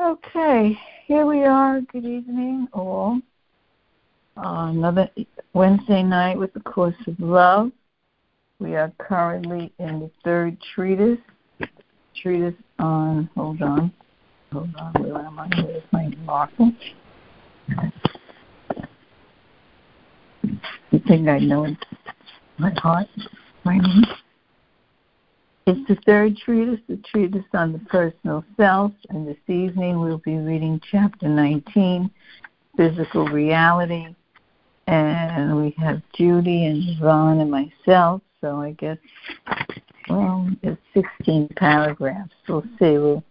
Okay, here we are. Good evening, all. Uh, another Wednesday night with the Course of Love. We are currently in the third treatise. Treatise on, hold on, hold on, where am I? Where's my marker? You think I know it? My heart, my name. It's the third treatise, the treatise on the personal self, and this evening we'll be reading chapter 19, Physical Reality. And we have Judy and Yvonne and myself, so I guess, well, it's 16 paragraphs. We'll see. We'll,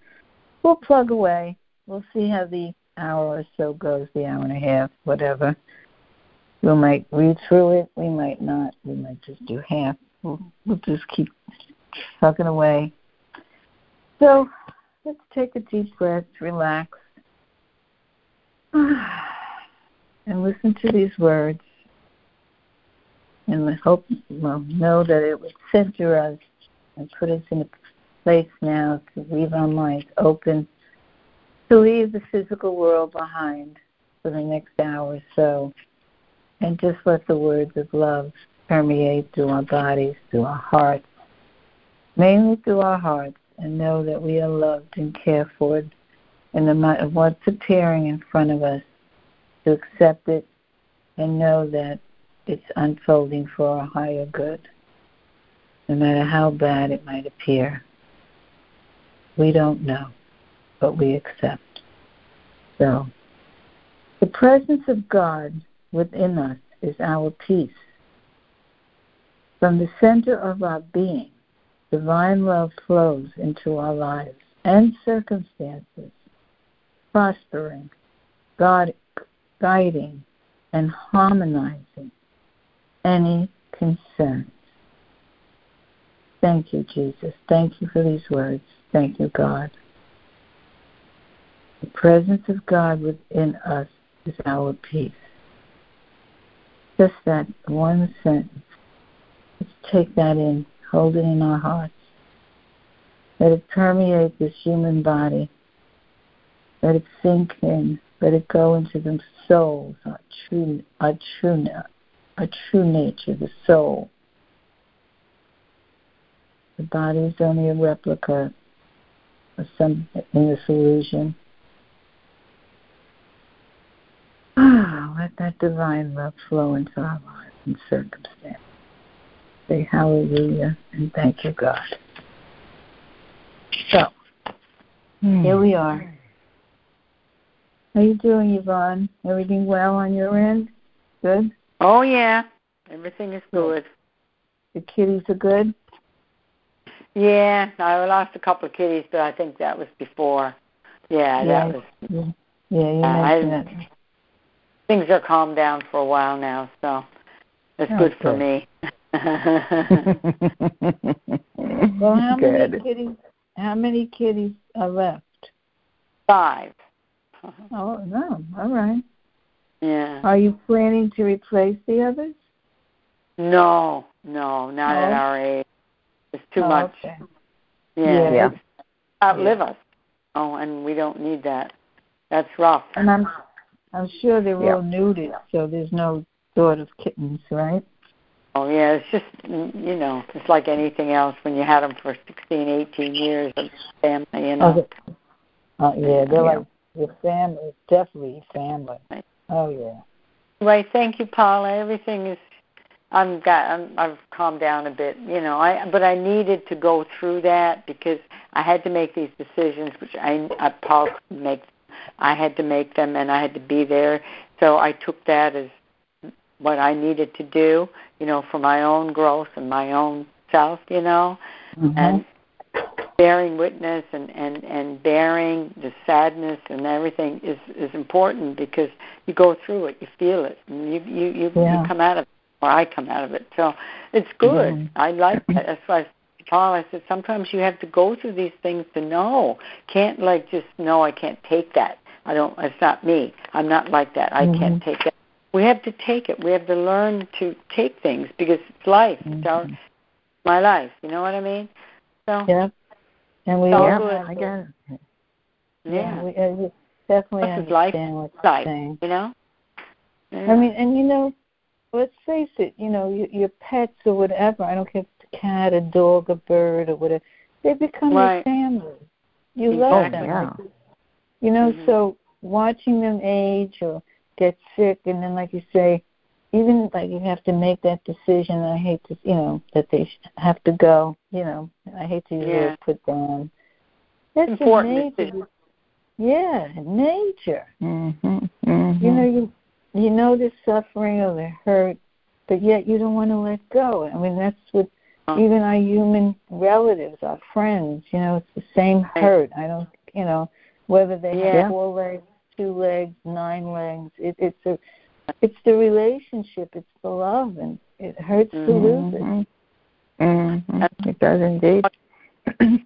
we'll plug away. We'll see how the hour or so goes, the hour and a half, whatever. We might read through it. We might not. We might just do half. We'll, we'll just keep tucking away. So let's take a deep breath, relax, and listen to these words. And we hope, well, know that it would center us and put us in a place now to leave our minds open, to leave the physical world behind for the next hour or so, and just let the words of love permeate through our bodies, through our hearts, mainly through our hearts, and know that we are loved and cared for in the matter of what's appearing in front of us, to accept it and know that it's unfolding for our higher good, no matter how bad it might appear. We don't know, but we accept. So, the presence of God within us is our peace. From the center of our being, divine love flows into our lives and circumstances, prospering, God, guiding, and harmonizing any concerns. Thank you, Jesus. Thank you for these words. Thank you, God. The presence of God within us is our peace. Just that one sentence. Let's take that in hold it in our hearts. Let it permeate this human body. Let it sink in. Let it go into the souls, our true, our true, our true nature, the soul. The body is only a replica of some in this illusion. Ah, let that divine love flow into our lives and circumstances say hallelujah and thank you, God. So, mm. here we are. How you doing, Yvonne? Everything well on your end? Good? Oh, yeah. Everything is good. The kitties are good? Yeah, I lost a couple of kitties, but I think that was before. Yeah, yeah that was. Yeah, yeah you uh, mentioned. Things are calmed down for a while now, so it's oh, good for good. me. Well, how Good. many kitties? How many kitties are left? Five. Oh no! All right. Yeah. Are you planning to replace the others? No, no, not oh. at our age. It's too oh, much. Okay. Yeah. yeah. Outlive yeah. us. Oh, and we don't need that. That's rough. And I'm, I'm sure they're yeah. all neutered, so there's no thought of kittens, right? Oh yeah, it's just you know, it's like anything else when you had them for sixteen, eighteen years of family, you know. Okay. Uh, yeah, they're yeah. like your family, definitely family. Oh yeah. Right. Thank you, Paula. Everything is. I'm got. I'm, I've calmed down a bit, you know. I but I needed to go through that because I had to make these decisions, which I, I Paul couldn't make. I had to make them, and I had to be there. So I took that as what I needed to do, you know, for my own growth and my own self, you know, mm-hmm. and bearing witness and and and bearing the sadness and everything is is important because you go through it, you feel it, and you you you, yeah. you come out of it, or I come out of it. So it's good. Mm-hmm. I like that. That's why. Paul, I said sometimes you have to go through these things to know. Can't like just no, I can't take that. I don't. It's not me. I'm not like that. I mm-hmm. can't take that we have to take it. We have to learn to take things because it's life. Mm-hmm. It's our my life. You know what I mean? So yeah, and we yeah, I get it. Yeah, we, uh, definitely understand life what you're like, saying. You know. Yeah. I mean, and you know, let's face it. You know, your, your pets or whatever. I don't care if it's a cat, a dog, a bird, or whatever. They become right. your family. You exactly. love them. Yeah. You know, mm-hmm. so watching them age or get sick, and then, like you say, even like you have to make that decision. I hate to, you know, that they have to go. You know, I hate to Yeah. put down. That's Important decision. yeah, major. Mhm. Mhm. You know, you you know the suffering or the hurt, but yet you don't want to let go. I mean, that's what Uh-huh. even our human relatives, our friends. You know, it's the same hurt. I don't, you know, whether they Yeah. have four legs, two legs, nine legs. It, it's a, it's the relationship. It's the love, and it hurts to lose it. Mhm. Mhm. It does indeed.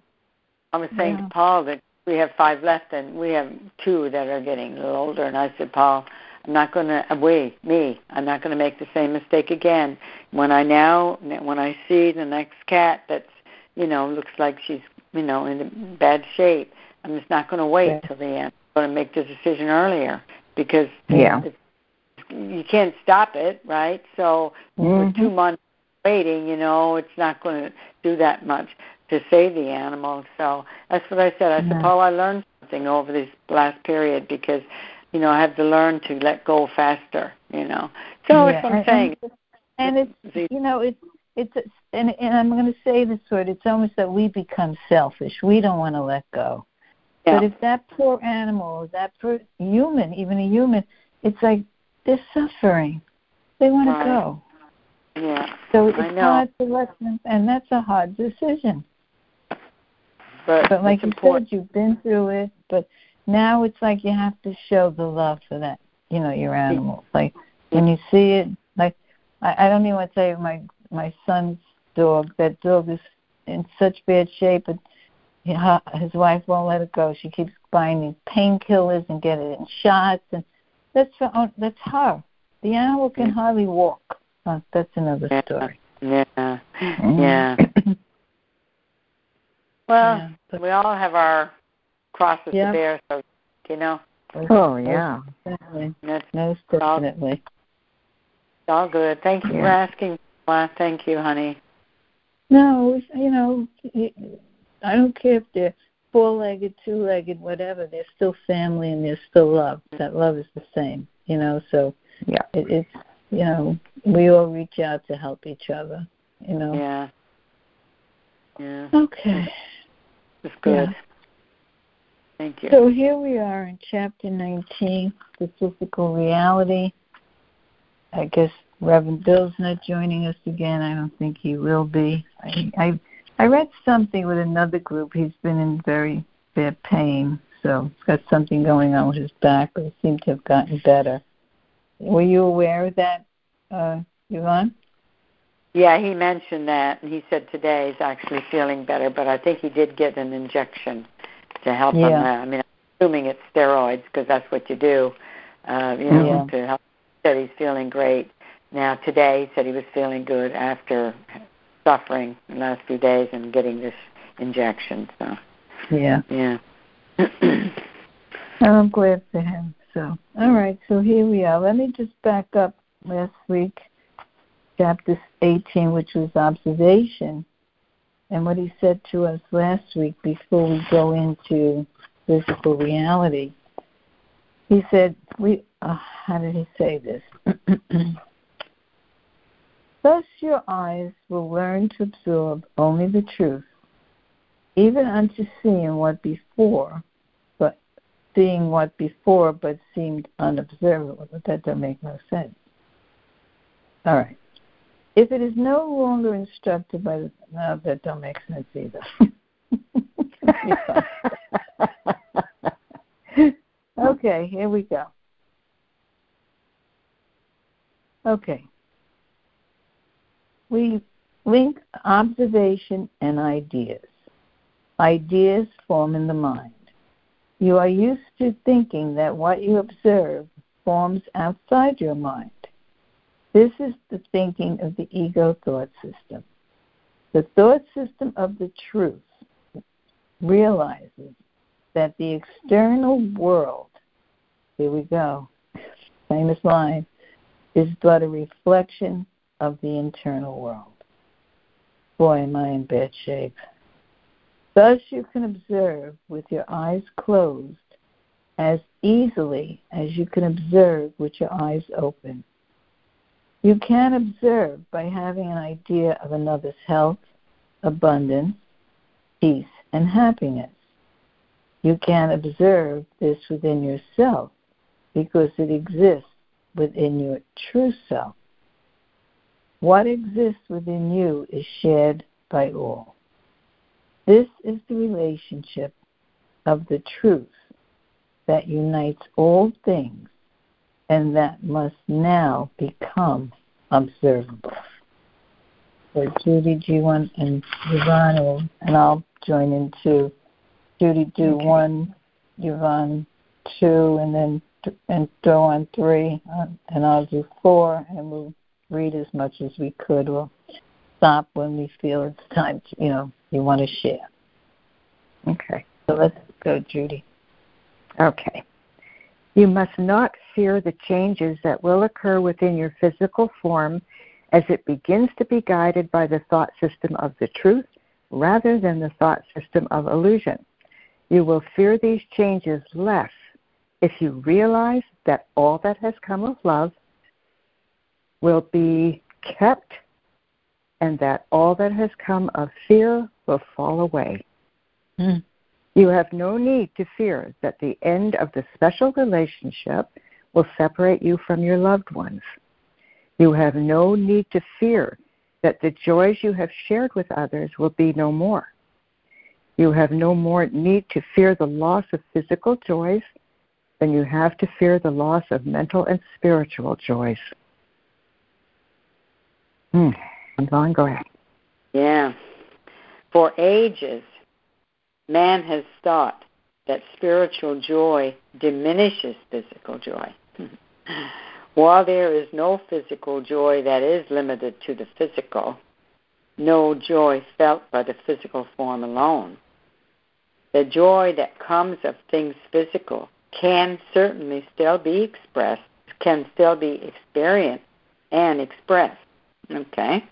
I was saying Yeah. to Paul that we have five left, and we have two that are getting a little older. And I said, Paul, I'm not going to. We, me, I'm not going to make the same mistake again. When I now, when I see the next cat that's, you know, looks like she's, you know, in bad shape, I'm just not going to wait Okay. till the end. Going to make the decision earlier because Yeah. you can't stop it, right? So Mhm. for two months waiting, you know, it's not going to do that much to save the animal. So that's what I said. I Yeah. said, Paul, I learned something over this last period because, you know, I have to learn to let go faster. You know, so Yeah, that's what I'm and- saying. And it's you know it's it's and and I'm going to say this word. It's almost that we become selfish. We don't want to let go. Yeah. But if that poor animal, that poor human, even a human, it's like they're suffering. They want Right. to go. yeah, So it's hard to let them, and that's a hard decision. but, But like you important. said, you've been through it. But now it's like you have to show the love for that, you know, your animals. Like when you see it, like I, I don't even want to say my my son's dog. That dog is in such bad shape, but he- her- his wife won't let it go. She keeps buying these painkillers and getting it in shots, and that's her own, that's her. The animal can Yeah. hardly walk. Uh, that's another Yeah. story. Yeah, Mhm. yeah. Well, Yeah, but- we all have our crosses Yeah. to bear, so you know, Oh yeah. Definitely. that's Most all- definitely. it's all good. Thank you for Yeah. asking. Well, thank you, honey. No, you know, it- I don't care if they're four-legged, two-legged, whatever. They're still family and they're still love. That love is the same, you know. So Yeah. it, it's you know we all reach out to help each other, you know. Yeah. Yeah, Okay. it's good. Yeah. Thank you. So here we are in chapter 19, the physical reality. I guess Reverend Bill's not joining us again. I don't think he will be. I, I I read something with another group. He's been in very bad pain, so he's got something going on with his back, but it seemed to have gotten better. Were you aware of that, uh, Yvonne? Yeah, he mentioned that, and he said today he's actually feeling better, but I think he did get an injection to help him. Yeah. Uh, I mean, I'm assuming it's steroids because that's what you do, uh, you know, Yeah. to help. He said he's feeling great. Now, today he said he was feeling good after suffering the last few days and getting this injection. So, Yeah. yeah. I'm glad for him. So, all right. So here we are. Let me just back up last week, chapter 18, which was observation, and what he said to us last week before we go into physical reality. He said, "We." Uh, how did he say this? Thus, your eyes will learn to absorb only the truth, even unto seeing what before but seeing what before but seemed unobservable. That doesn't make no sense. All right. If it is no longer instructed by the no, that don't make sense either. okay, here we go. Okay. We link observation and ideas. Ideas form in the mind. You are used to thinking that what you observe forms outside your mind. This is the thinking of the ego thought system. The thought system of the truth realizes that the external world, here we go, famous line, is but a reflection of the internal world. Boy, am I in bad shape. Thus you can observe with your eyes closed as easily as you can observe with your eyes open. You can observe by having an idea of another's health, abundance, peace, and happiness. You can observe this within yourself because it exists within your true self. What exists within you is shared by all. This is the relationship of the truth that unites all things and that must now become observable. So Judy, G1 and Yvonne, and I'll join in too. Judy, do okay. one, Yvonne two, and then and throw on three, uh, and I'll do four, and we'll read as much as we could. We'll stop when we feel it's time. To, you know, you want to share. Okay. So let's go, Judy. Okay. You must not fear the changes that will occur within your physical form as it begins to be guided by the thought system of the truth rather than the thought system of illusion. You will fear these changes less if you realize that all that has come of love will be kept and that all that has come of fear will fall away. Mm. You have no need to fear that the end of the special relationship will separate you from your loved ones. You have no need to fear that the joys you have shared with others will be no more. You have no more need to fear the loss of physical joys than you have to fear the loss of mental and spiritual joys. Hmm. Yvonne, go ahead. Yeah. For ages, man has thought that spiritual joy diminishes physical joy. While there is no physical joy that is limited to the physical, no joy felt by the physical form alone. The joy that comes of things physical can certainly still be expressed, can still be experienced and expressed. Okay?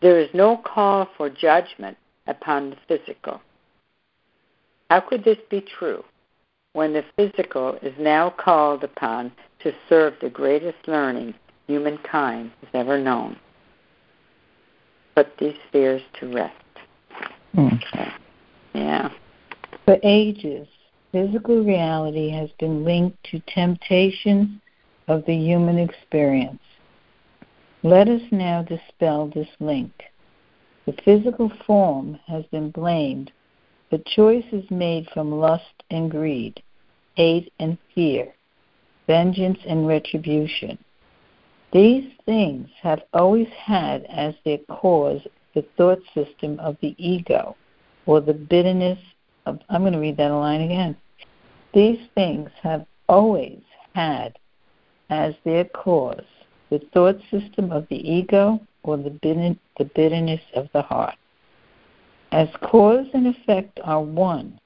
There is no call for judgment upon the physical. How could this be true when the physical is now called upon to serve the greatest learning humankind has ever known? Put these fears to rest. Hmm. Okay. Yeah. For ages, physical reality has been linked to temptations of the human experience. Let us now dispel this link. The physical form has been blamed the choice is made from lust and greed, hate and fear, vengeance and retribution. These things have always had as their cause the thought system of the ego or the bitterness of, I'm going to read that line again. These things have always had as their cause the thought system of the ego or the, bitterness of the heart. As cause and effect are one,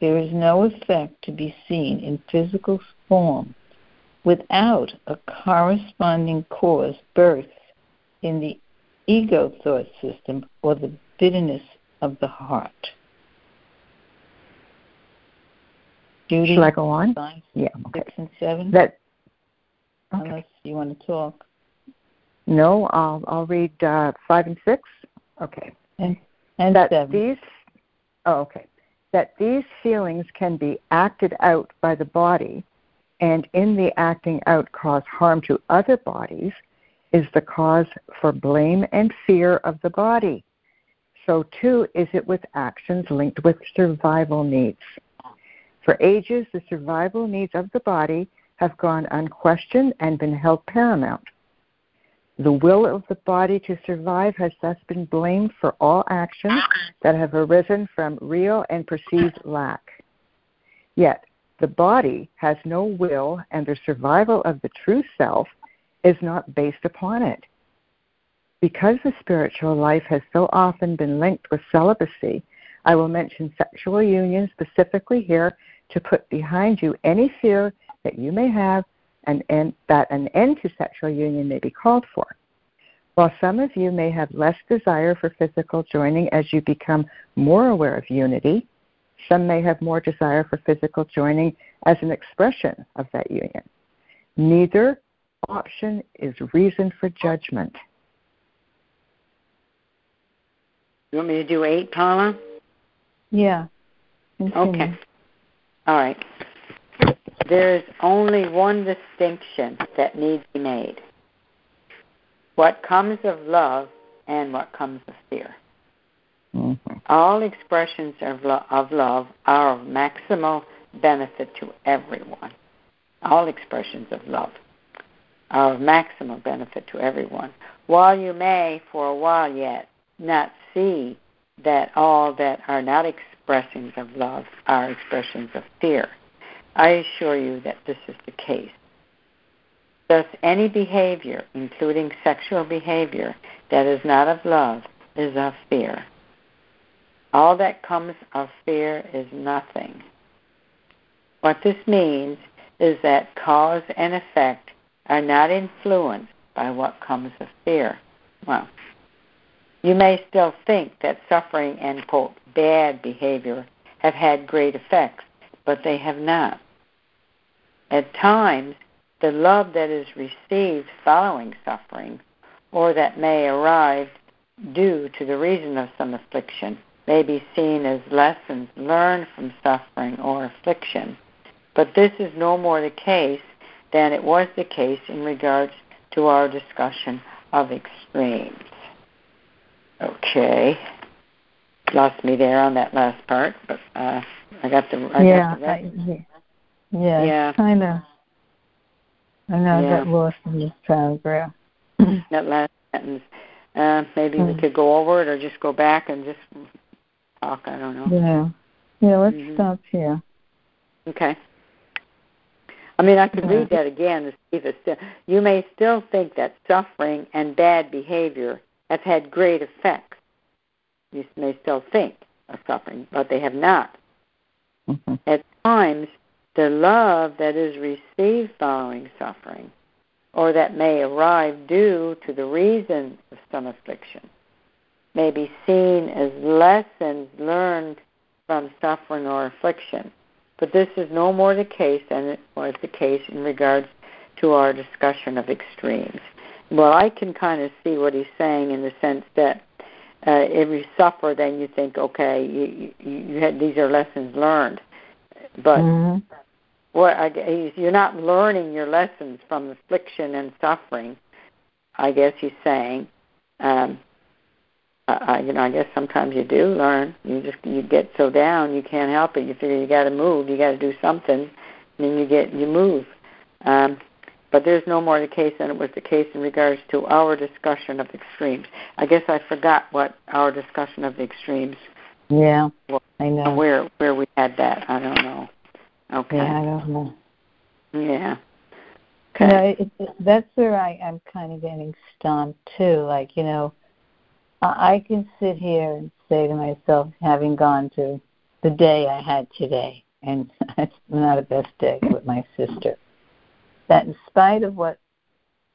there is no effect to be seen in physical form without a corresponding cause birth in the ego thought system or the bitterness of the heart. Judy, Shall I go on? Five, yeah. Okay. Six and seven. That. Okay. Unless you want to talk. No, I'll I'll read uh, five and six. Okay. And and that seven. these oh okay that these feelings can be acted out by the body and in the acting out cause harm to other bodies is the cause for blame and fear of the body so too is it with actions linked with survival needs for ages the survival needs of the body have gone unquestioned and been held paramount the will of the body to survive has thus been blamed for all actions that have arisen from real and perceived lack. Yet, the body has no will, and the survival of the true self is not based upon it. Because the spiritual life has so often been linked with celibacy, I will mention sexual union specifically here to put behind you any fear that you may have and, and that an end to sexual union may be called for. While some of you may have less desire for physical joining as you become more aware of unity, some may have more desire for physical joining as an expression of that union. Neither option is reason for judgment. You want me to do eight, Paula? Yeah. Continue. Okay. All right. There is only one distinction that needs to be made what comes of love and what comes of fear. Mm-hmm. All expressions of, lo- of love are of maximal benefit to everyone. All expressions of love are of maximal benefit to everyone. While you may, for a while yet, not see that all that are not expressions of love are expressions of fear, I assure you that this is the case. Thus, any behavior, including sexual behavior, that is not of love is of fear. All that comes of fear is nothing. What this means is that cause and effect are not influenced by what comes of fear. Well, you may still think that suffering and, quote, bad behavior have had great effects, but they have not. At times, the love that is received following suffering, or that may arrive due to the reason of some affliction, may be seen as lessons learned from suffering or affliction. But this is no more the case than it was the case in regards to our discussion of extremes. Okay. Lost me there on that last part, but uh, I got the. I yeah, got the I, yeah, yeah, kind of. I know yeah. I got lost in this paragraph. that last sentence. Uh, maybe mm. we hmm. could go over it, or just go back and just talk. I don't know. Yeah, yeah. Let's mm-hmm. stop here. Okay. I mean, I could read that again to see if it's still. You may still think that suffering and bad behavior have had great effects. You may still think of suffering, but they have not. Mm-hmm. At times, the love that is received following suffering, or that may arrive due to the reason of some affliction, may be seen as lessons learned from suffering or affliction but this is no more the case than it was the case in regards to our discussion of extremes. Well, I can kind of see what he's saying in the sense that uh, if you suffer, then you think, okay, you, you, you had, these are lessons learned, but mm-hmm. what I, you're not learning your lessons from affliction and suffering. I guess he's saying, um, I, you know, I guess sometimes you do learn. You just you get so down, you can't help it. You figure you got to move, you got to do something, and then you get you move. Um, but there's no more the case than it was the case in regards to our discussion of extremes. I guess I forgot what our discussion of the extremes. Yeah, was, I know where where we had that. I don't know. Okay. Yeah, I don't know. Yeah. Okay. You know, it, it, that's where I, I'm kind of getting stumped too. Like, you know, I can sit here and say to myself, having gone through the day I had today, and it's not a best day with my sister, that in spite of what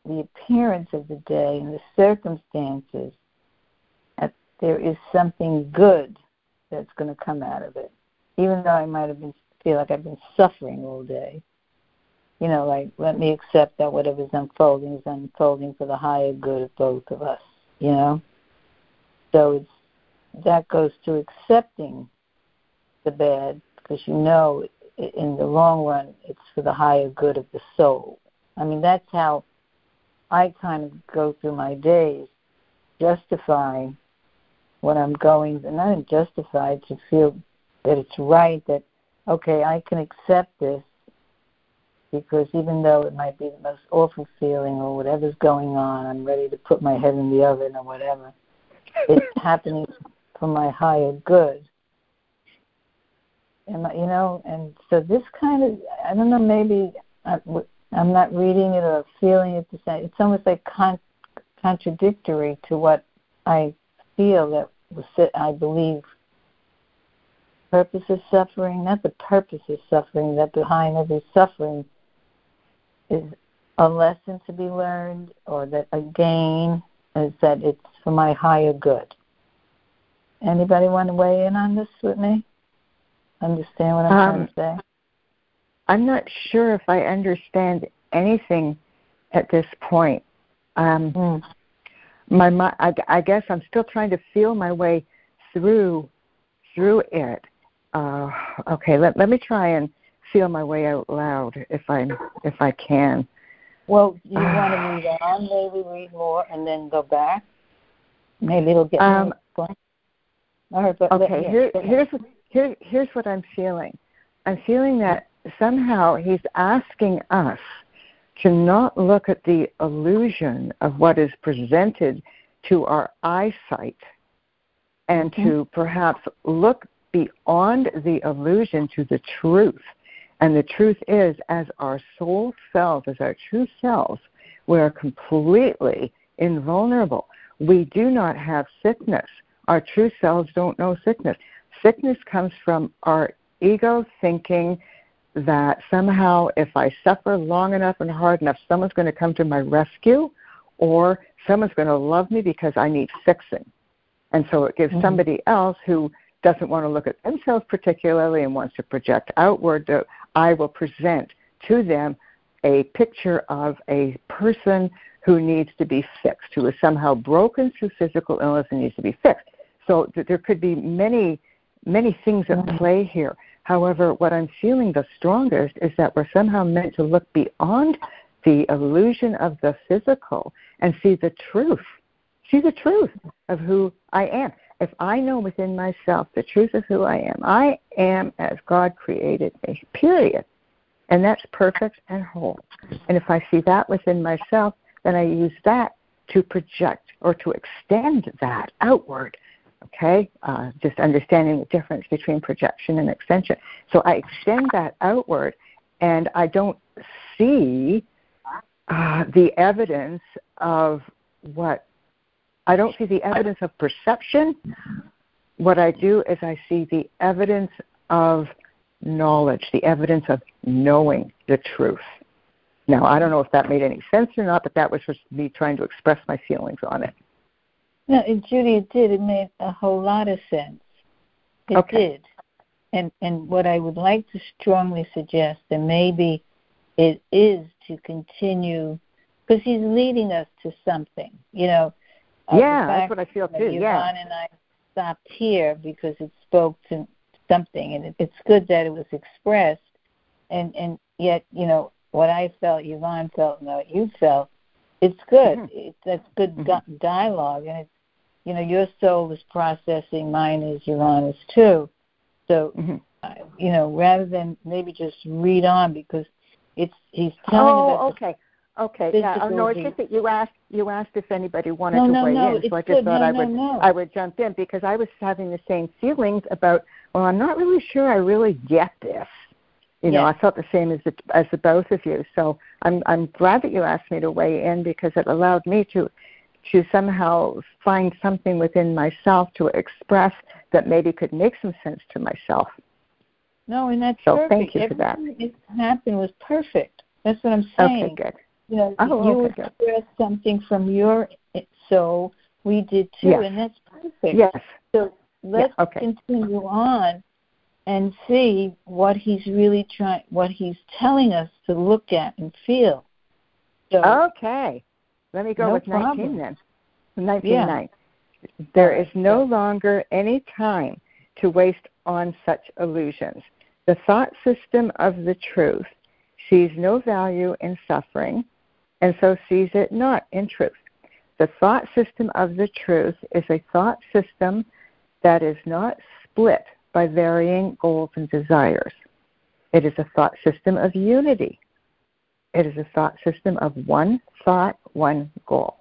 the appearance of the day and the circumstances, that there is something good that's going to come out of it, even though I might have been feel like I've been suffering all day. You know, like let me accept that whatever's unfolding is unfolding for the higher good of both of us. You know. So it's, that goes to accepting the bad because you know in the long run it's for the higher good of the soul. I mean, that's how I kind of go through my days, justifying what I'm going, and not justified to feel that it's right that, okay, I can accept this because even though it might be the most awful feeling or whatever's going on, I'm ready to put my head in the oven or whatever it's happening for my higher good. And you know, and so this kind of I don't know maybe I, I'm not reading it or feeling it the same. It's almost like con- contradictory to what I feel that was I believe purpose of suffering, not the purpose of suffering, that behind every suffering is a lesson to be learned or that a gain is that it's for my higher good. Anybody want to weigh in on this with me? Understand what I'm um, trying to say? I'm not sure if I understand anything at this point. Um, mm. My, I, I guess I'm still trying to feel my way through through it. Uh, okay, let let me try and feel my way out loud if I if I can. Well, you uh, want to read on, maybe read more, and then go back. Maybe it'll get um, more. All right, but okay, here, here's here, here's what I'm feeling. I'm feeling that somehow he's asking us to not look at the illusion of what is presented to our eyesight and mm-hmm. to perhaps look beyond the illusion to the truth. And the truth is, as our soul selves, as our true selves, we are completely invulnerable. We do not have sickness. Our true selves don't know sickness. Sickness comes from our ego thinking that somehow if I suffer long enough and hard enough, someone's going to come to my rescue or someone's going to love me because I need fixing. And so it gives mm-hmm. somebody else who doesn't want to look at themselves particularly and wants to project outward, that I will present to them a picture of a person who needs to be fixed, who is somehow broken through physical illness and needs to be fixed. So there could be many, many things at mm-hmm. play here. However, what I'm feeling the strongest is that we're somehow meant to look beyond the illusion of the physical and see the truth. See the truth of who I am. If I know within myself the truth of who I am, I am as God created me, period. And that's perfect and whole. And if I see that within myself, then I use that to project or to extend that outward okay? Uh, just understanding the difference between projection and extension. So I extend that outward, and I don't see uh, the evidence of what I don't see the evidence of perception. What I do is I see the evidence of knowledge, the evidence of knowing the truth. Now, I don't know if that made any sense or not, but that was just me trying to express my feelings on it. No, Judy, it did. It made a whole lot of sense. It okay. did. And and what I would like to strongly suggest, and maybe it is to continue, because he's leading us to something. You know. Uh, yeah, that's what I feel too. Yvonne yeah. and I stopped here because it spoke to something, and it, it's good that it was expressed. And and yet, you know, what I felt, Yvonne felt, and what you felt, it's good. Mm-hmm. It's that's good mm-hmm. dialogue, and it's you know, your soul is processing, mine is, Yvonne's too. So, mm-hmm. uh, you know, rather than maybe just read on because it's he's telling oh, about okay. Okay. Yeah. Oh, no, it's just that you asked you asked if anybody wanted no, to no, weigh no, in, so I just good. thought I would I would jump in because I was having the same feelings about. Well, I'm not really sure I really get this. You know, yes. I felt the same as the, as the both of you. So I'm I'm glad that you asked me to weigh in because it allowed me to to somehow find something within myself to express that maybe could make some sense to myself. No, and that's so perfect. thank you Everything for that. It happened was perfect. That's what I'm saying. Oh, okay, good. You know, oh, you okay, expressed something from your soul. We did too, yes. and that's perfect. Yes. So let's yeah, okay. continue on and see what he's really trying, what he's telling us to look at and feel. So, okay. Let me go no with problem. 19 then. 19 There is no longer any time to waste on such illusions. The thought system of the truth sees no value in suffering and so sees it not in truth. The thought system of the truth is a thought system that is not split by varying goals and desires. It is a thought system of unity. It is a thought system of one thought, one goal.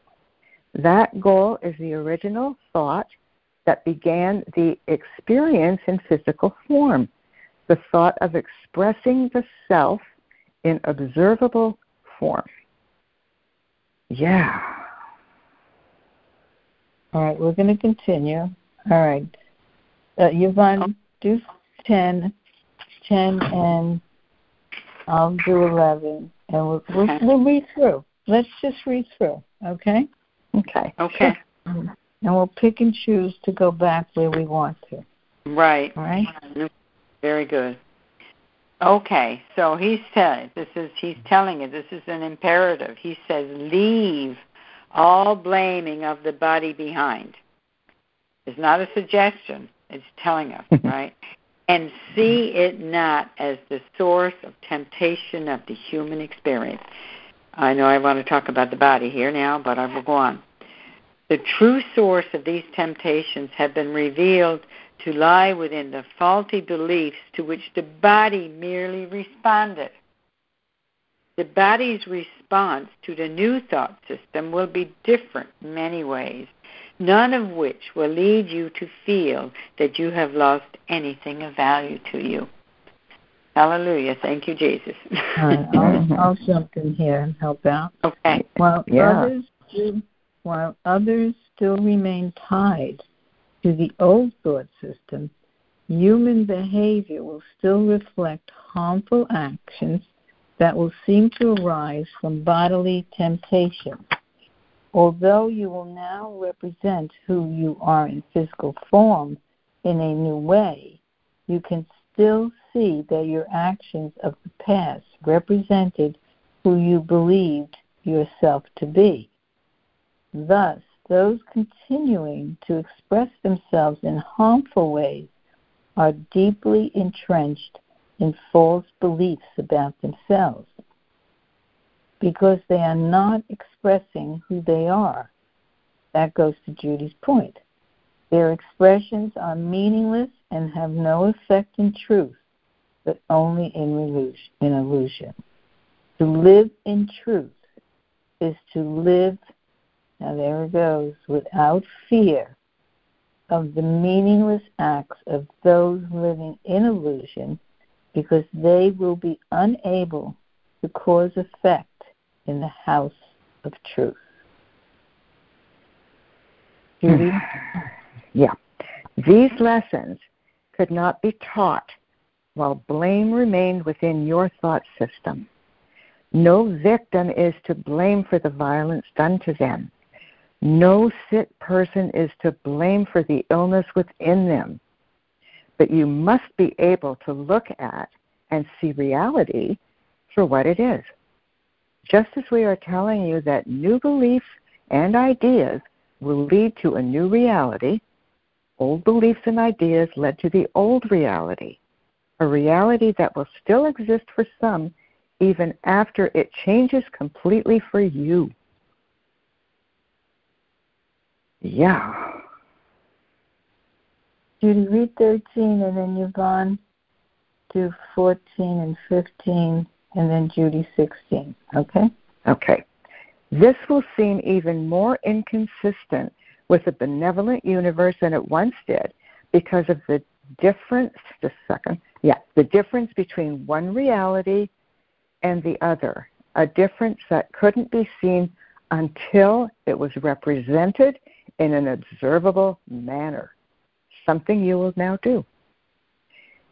That goal is the original thought that began the experience in physical form, the thought of expressing the self in observable form. Yeah. All right, we're going to continue. All right. Uh, Yvonne, do 10, 10 and I'll do 11. And we'll, we'll, Okay. we'll read through. Let's just read through, okay? Okay. Okay. And we'll pick and choose to go back where we want to, Right. all right? Very good. Okay, so he telling this is he's telling it. This is an imperative. He says, "Leave all blaming of the body behind." It's not a suggestion. It's telling us, right? And see it not as the source of temptation of the human experience. I know I want to talk about the body here now, but I will go on. The true source of these temptations have been revealed to lie within the faulty beliefs to which the body merely responded. The body's response to the new thought system will be different in many ways, none of which will lead you to feel that you have lost anything of value to you. Hallelujah. Thank you, Jesus. All right, I'll, I'll jump in here and help out. okay. While Yeah. others do, while others still remain tied to the old thought system, human behavior will still reflect harmful actions that will seem to arise from bodily temptation. Although you will now represent who you are in physical form in a new way, you can still see that your actions of the past represented who you believed yourself to be. Thus, those continuing to express themselves in harmful ways are deeply entrenched in false beliefs about themselves because they are not expressing who they are. That goes to Judy's point. Their expressions are meaningless and have no effect in truth, but only in illusion. To live in truth is to live, now there it goes, without fear of the meaningless acts of those living in illusion because they will be unable to cause effect in the house of truth. Judy? Yeah. These lessons could not be taught while blame remained within your thought system. No victim is to blame for the violence done to them. No sick person is to blame for the illness within them. But you must be able to look at and see reality for what it is. Just as we are telling you that new beliefs and ideas will lead to a new reality, old beliefs and ideas led to the old reality, a reality that will still exist for some even after it changes completely for you. Yeah. Judy, read 13 and then Yvonne do 14 and 15 and then Judy 16. Okay? Okay. This will seem even more inconsistent with the benevolent universe than it once did because of the difference, just a second, yeah, the difference between one reality and the other, a difference that couldn't be seen until it was represented in an observable manner, something you will now do.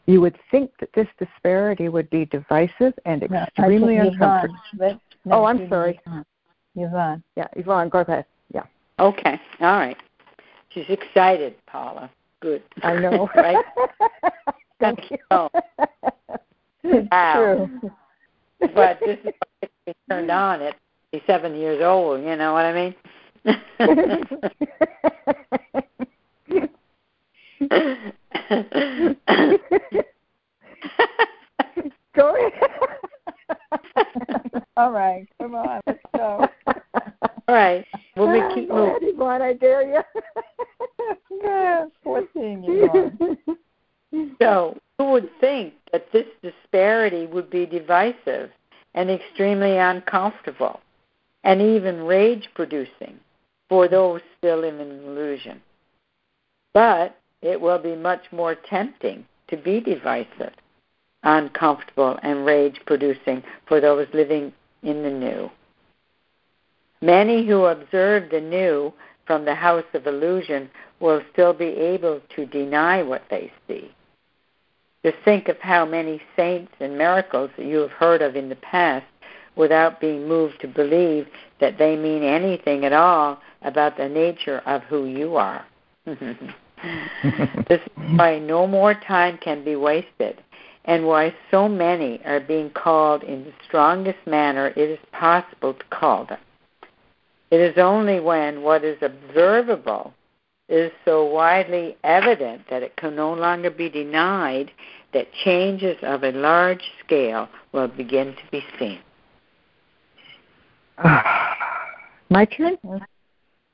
You would think that this disparity would be divisive and No, I extremely Yvonne. uncomfortable. Let, Oh, I'm sorry. Yvonne. Yvonne. Yeah, Yvonne, go ahead. Yeah, Okay. All right. She's excited, Paula. Good. I know. right? Thank you. Oh. It's Wow. true. But this is what she turned on at seven years old, you know what I mean? go ahead. All right, come on, let's go. All right. We'll be keep moving. Yvonne, I dare you. yeah, 14, Yvonne. So who would think that this disparity would be divisive and extremely uncomfortable and even rage producing for those still in illusion? But it will be much more tempting to be divisive, uncomfortable, and rage producing for those living in the new. Many who observe the new from the house of illusion will still be able to deny what they see. Just think of how many saints and miracles that you have heard of in the past without being moved to believe that they mean anything at all about the nature of who you are. this is why no more time can be wasted and why so many are being called in the strongest manner it is possible to call them. It is only when what is observable is so widely evident that it can no longer be denied that changes of a large scale will begin to be seen. My turn?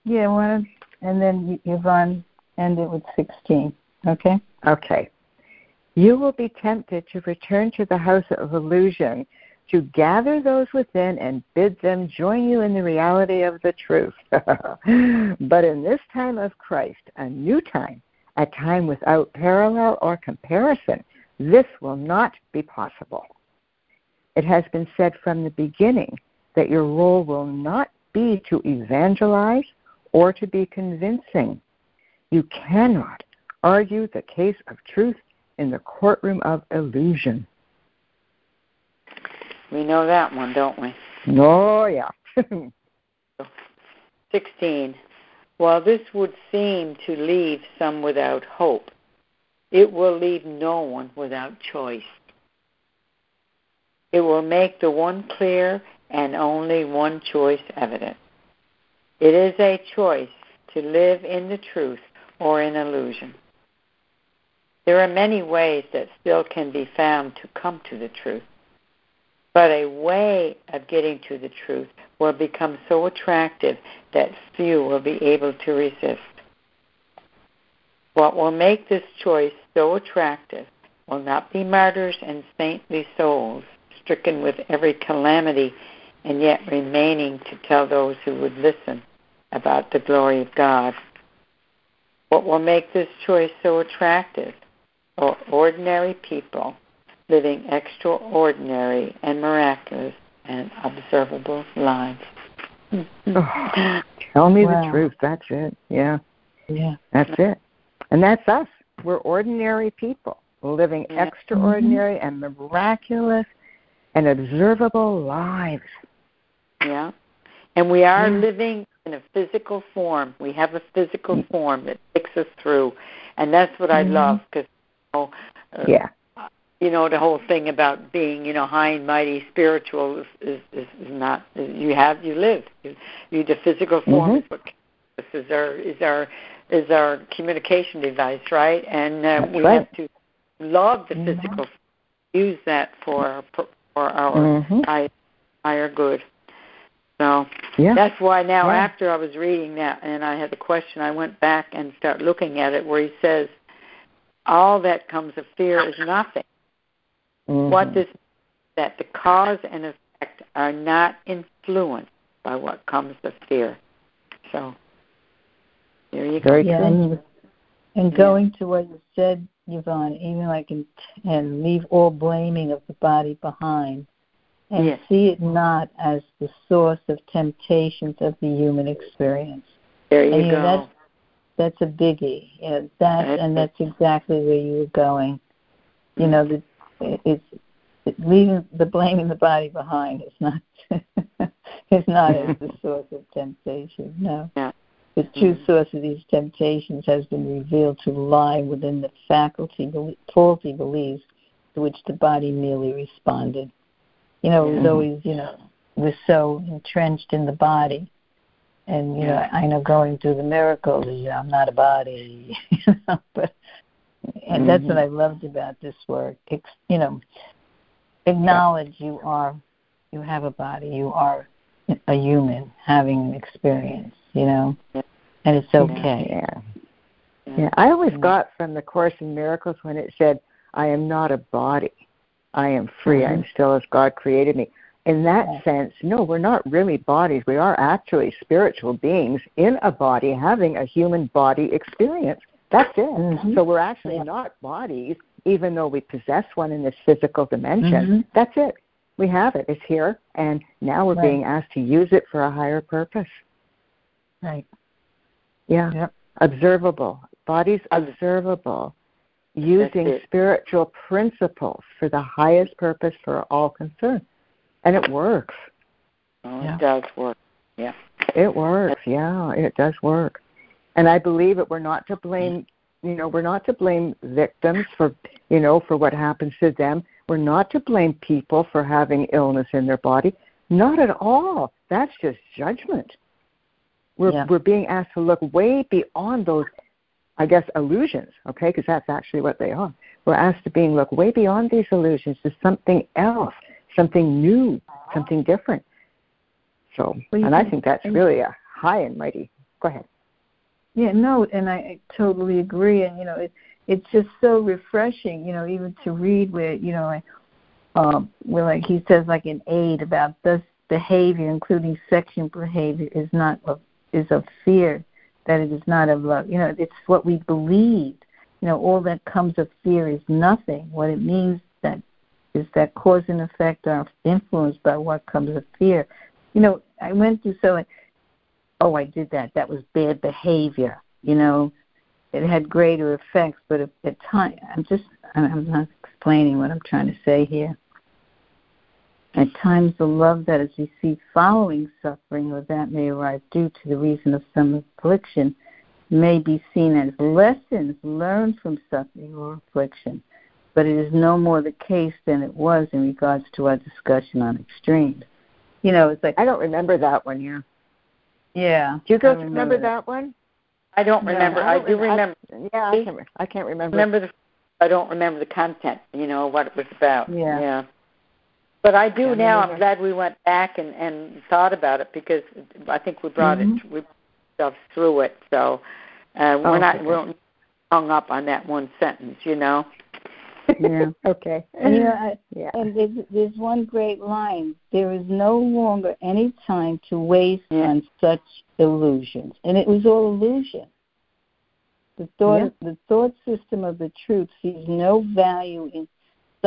Yeah, one, and then Yvonne end it with 16. Okay? Okay. You will be tempted to return to the house of illusion, to gather those within and bid them join you in the reality of the truth. but in this time of Christ, a new time, a time without parallel or comparison, this will not be possible. It has been said from the beginning that your role will not be to evangelize or to be convincing. You cannot argue the case of truth in the courtroom of illusion. We know that one, don't we? Oh, yeah. 16. While this would seem to leave some without hope, it will leave no one without choice. It will make the one clear and only one choice evident. It is a choice to live in the truth or in illusion. There are many ways that still can be found to come to the truth, but a way of getting to the truth will become so attractive that few will be able to resist. What will make this choice so attractive will not be martyrs and saintly souls stricken with every calamity and yet remaining to tell those who would listen about the glory of God. What will make this choice so attractive are ordinary people living extraordinary and miraculous and observable lives. oh, tell me wow. the truth. That's it. Yeah. Yeah. That's it. And that's us. We're ordinary people living yeah. extraordinary mm-hmm. and miraculous and observable lives. Yeah. And we are yeah. living in a physical form. We have a physical form that takes us through. And that's what mm-hmm. I love because, you know, uh, yeah. You know the whole thing about being, you know, high and mighty spiritual is is, is not. You have you live. You, you the physical form mm-hmm. is what is our is our is our communication device, right? And uh, we right. have to love the mm-hmm. physical, use that for for our mm-hmm. higher, higher good. So yeah. that's why now, yeah. after I was reading that and I had the question, I went back and started looking at it where he says, "All that comes of fear is nothing." Mm-hmm. What this that the cause and effect are not influenced by what comes of fear. So there you go. Yeah, and, and going to what you said, Yvonne, even like in, and leave all blaming of the body behind and yes. see it not as the source of temptations of the human experience. There you, and, go. Know, that's, that's a biggie. Know, that that's and that's exactly where you were going. You know, the, it's it, leaving the blaming the body behind is not is not as the source of temptation. No. Yeah. The true mm-hmm. source of these temptations has been revealed to lie within the faculty, faulty beliefs to which the body merely responded. You know, it was always, you know, was so entrenched in the body. And, you know, I know going through the miracles, you know, I'm not a body, you know, but, and mm-hmm. that's what I loved about this work. It's, you know, acknowledge you are, you have a body, you are a human having an experience, you know, and it's okay. Yeah. Yeah, I always got from the Course in Miracles when it said, I am not a body. I am free. Mm-hmm. I'm still as God created me. In that yeah. sense, no, we're not really bodies. We are actually spiritual beings in a body having a human body experience. That's it. Mm-hmm. So we're actually yeah. not bodies, even though we possess one in this physical dimension. Mm-hmm. That's it. We have it. It's here, and now we're right. being asked to use it for a higher purpose. Right. Yeah. Yep. Observable. Bodies observable using spiritual principles for the highest purpose for all concerned. And it works. Oh, yeah. it does work. Yeah. It works. Yeah, it does work. And I believe that we're not to blame, you know, we're not to blame victims for, you know, for what happens to them. We're not to blame people for having illness in their body. Not at all. That's just judgment. We're yeah. we're being asked to look way beyond those I guess, illusions, okay, because that's actually what they are. We're asked to being look way beyond these illusions to something else, something new, something different. So, well, and I think that's really a high and mighty. Go ahead. Yeah, no, and I totally agree. And you know, it it's just so refreshing, you know, even to read where you know, I, um, where like he says like an aid about this behavior, including sexual behavior, is not of is of fear that it is not of love. You know, it's what we believe. You know, all that comes of fear is nothing. What it means that is that cause and effect are influenced by what comes of fear. You know, I went through so oh, I did that. That was bad behavior. You know, it had greater effects, but at, at time, I'm just, I'm not explaining what I'm trying to say here. At times, the love that is received following suffering, or that may arise due to the reason of some affliction, may be seen as lessons learned from suffering or affliction, but it is no more the case than it was in regards to our discussion on extremes. You know, it's like I don't remember that one here. Yeah. Do you guys remember, remember that one? I don't remember. No, I, I, do remember. I, yeah, I can't. I can't remember. Remember the. I don't remember the content. You know what it was about. Yeah. Yeah. But I do now. I'm glad we went back and and thought about it because I think we brought mm-hmm. it we stuff through it. So uh, we're oh, not okay. we're hung up on that one sentence, you know. yeah. Okay. And, you know, I, yeah. and there's, there's one great line. There is no longer any time to waste yeah. on such illusions, and it was all illusion. The thought, yeah. the thought system of the truth sees no value in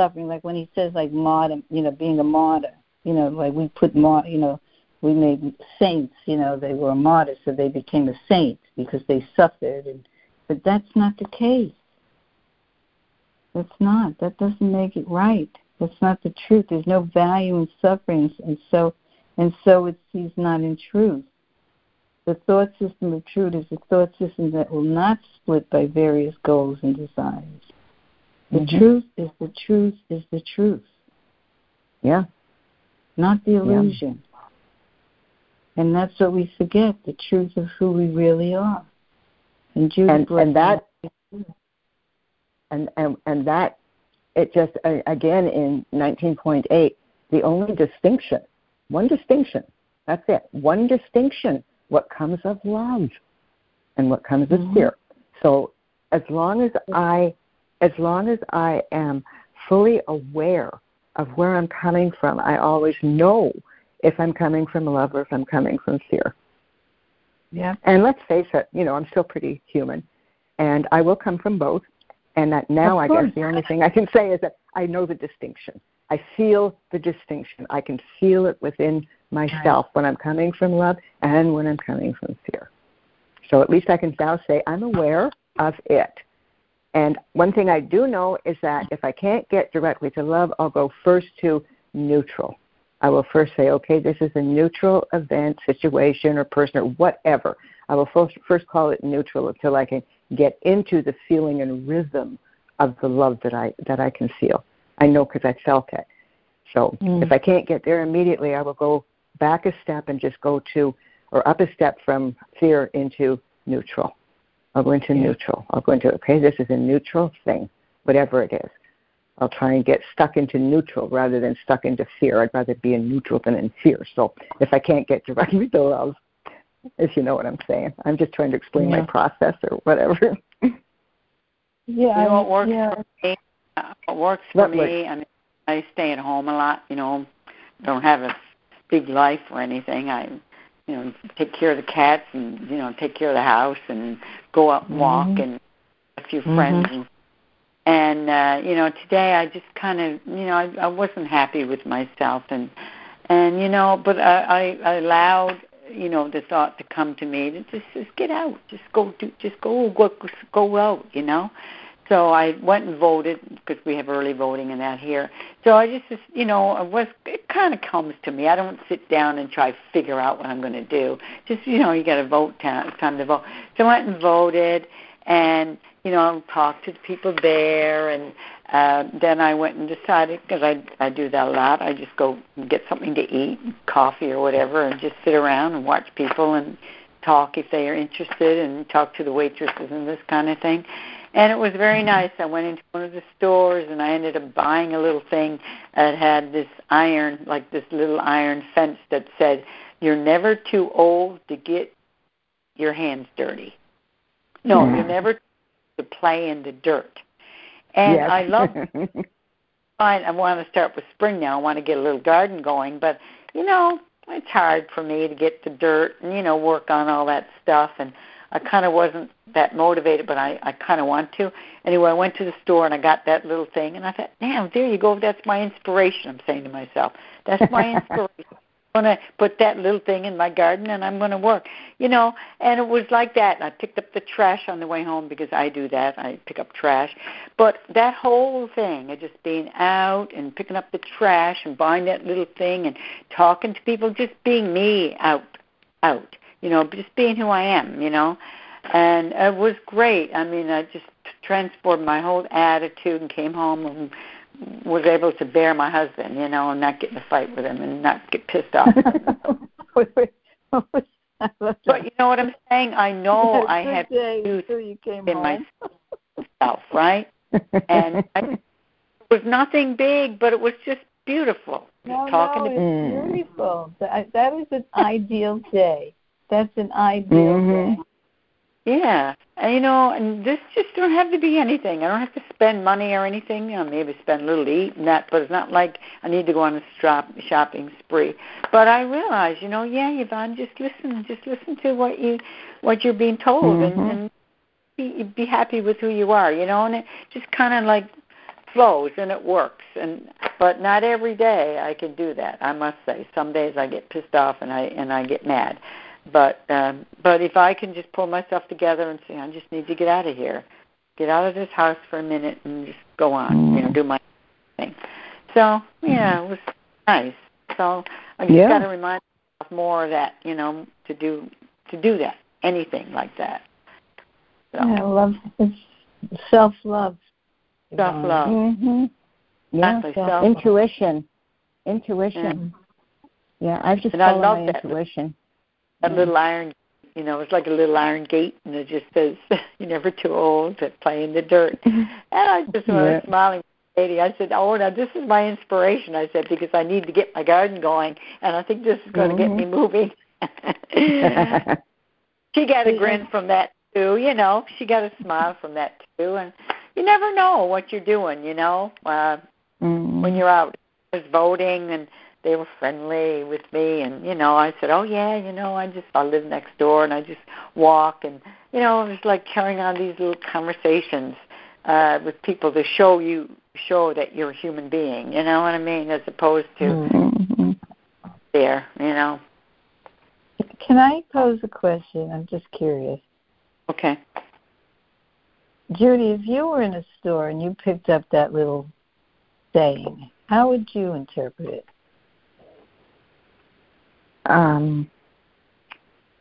suffering, like when he says like martyr, you know, being a martyr, you know, like we put mar, you know, we made saints, you know, they were martyrs, so they became a saint because they suffered, and but that's not the case. That's not. That doesn't make it right. That's not the truth. There's no value in suffering, and so, and so it sees not in truth. The thought system of truth is a thought system that will not split by various goals and desires. The mm-hmm. truth is the truth is the truth. Yeah. Not the illusion. Yeah. And that's what we forget, the truth of who we really are. And Judy and, and that and, and and that it just again in 19.8 the only distinction one distinction that's it one distinction what comes of love and what comes mm-hmm. of fear so as long as i as long as I am fully aware of where I'm coming from, I always know if I'm coming from love or if I'm coming from fear. Yeah. And let's face it, you know, I'm still pretty human, and I will come from both. And that now, I guess the only thing I can say is that I know the distinction. I feel the distinction. I can feel it within myself when I'm coming from love and when I'm coming from fear. So at least I can now say I'm aware of it. And one thing I do know is that if I can't get directly to love, I'll go first to neutral. I will first say, okay, this is a neutral event, situation, or person, or whatever. I will first, first call it neutral until I can get into the feeling and rhythm of the love that I that I can feel. I know because I felt it. So mm. if I can't get there immediately, I will go back a step and just go to, or up a step from fear into neutral. I'll go into neutral. I'll go into, okay, this is a neutral thing, whatever it is. I'll try and get stuck into neutral rather than stuck into fear. I'd rather be in neutral than in fear. So if I can't get directly to love, if you know what I'm saying, I'm just trying to explain yeah. my process or whatever. yeah, you know what works yeah. for me? What works for what me? I mean, I stay at home a lot. You know, don't have a big life or anything. I you know take care of the cats and you know take care of the house and go out and walk mm-hmm. and a few friends mm-hmm. and, and uh you know today i just kind of you know i i wasn't happy with myself and and you know but i i, I allowed you know the thought to come to me to just just get out just go do just go go go out you know so I went and voted because we have early voting and that here. So I just, you know, it was it kind of comes to me. I don't sit down and try to figure out what I'm going to do. Just you know, you got to vote. Time, it's time to vote. So I went and voted, and you know, I talked to the people there, and uh, then I went and decided because I I do that a lot. I just go get something to eat, coffee or whatever, and just sit around and watch people and talk if they are interested, and talk to the waitresses and this kind of thing. And it was very nice. I went into one of the stores and I ended up buying a little thing that had this iron, like this little iron fence that said, "You're never too old to get your hands dirty." No, mm. you're never to play in the dirt. And yes. I love. Fine, I want to start with spring now. I want to get a little garden going, but you know, it's hard for me to get the dirt and you know work on all that stuff and I kind of wasn't that motivated, but I I kind of want to. Anyway, I went to the store and I got that little thing, and I thought, damn, there you go. That's my inspiration. I'm saying to myself, that's my inspiration. I'm going to put that little thing in my garden and I'm going to work. You know, and it was like that. And I picked up the trash on the way home because I do that. I pick up trash. But that whole thing of just being out and picking up the trash and buying that little thing and talking to people, just being me out, out you know, just being who I am, you know. And it was great. I mean, I just transformed my whole attitude and came home and was able to bear my husband, you know, and not get in a fight with him and not get pissed off. but you know what I'm saying? I know I have used you came in home. myself, right? and I, it was nothing big, but it was just beautiful. No, talking no, to it's mm. beautiful. That, that is an ideal day. That's an ideal mm-hmm. Yeah, and you know, and this just don't have to be anything. I don't have to spend money or anything. You know, maybe spend a little to eat and that, but it's not like I need to go on a shop, shopping spree. But I realize, you know, yeah, Yvonne, just listen, just listen to what you, what you're being told, mm-hmm. and, and be be happy with who you are, you know, and it just kind of like flows and it works. And but not every day I can do that. I must say, some days I get pissed off and I and I get mad but um, but if I can just pull myself together and say, I just need to get out of here, get out of this house for a minute and just go on, you know, do my thing. So yeah, it was nice. So I just yeah. got to remind myself more of that, you know, to do to do that, anything like that. So. Yeah, love self love. Self love. Mm-hmm. Yeah, self intuition. Intuition. Yeah. yeah, I've just and followed my that. intuition a little iron you know, it's like a little iron gate, and it just says, "You're never too old to play in the dirt." And I just yeah. was smiling, lady. I said, "Oh, now this is my inspiration." I said because I need to get my garden going, and I think this is going mm-hmm. to get me moving. she got a grin from that too. You know, she got a smile from that too, and you never know what you're doing. You know, uh, mm-hmm. when you're out voting and they were friendly with me and you know i said oh yeah you know i just i live next door and i just walk. And you know it was like carrying on these little conversations uh with people to show you show that you're a human being you know what i mean as opposed to mm-hmm. there you know. Can i pose a question? I'm just curious. Okay. Judy if you were in a store and you picked up that little saying how would you interpret it um,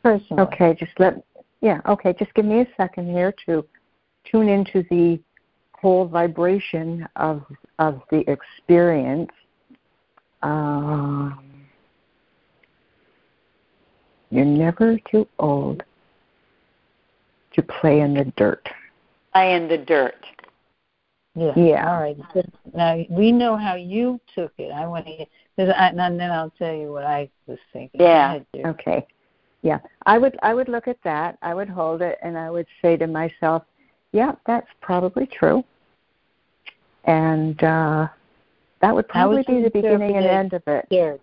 Personally. Okay, just let yeah. Okay, just give me a second here to tune into the whole vibration of of the experience. Um, you're never too old to play in the dirt. Play in the dirt. Yeah. Yeah. All right. Now we know how you took it. I want to and then I'll tell you what I was thinking. Yeah. Okay. Yeah. I would I would look at that. I would hold it and I would say to myself, yeah, that's probably true. And uh that would probably be the beginning and end of it. Dirt.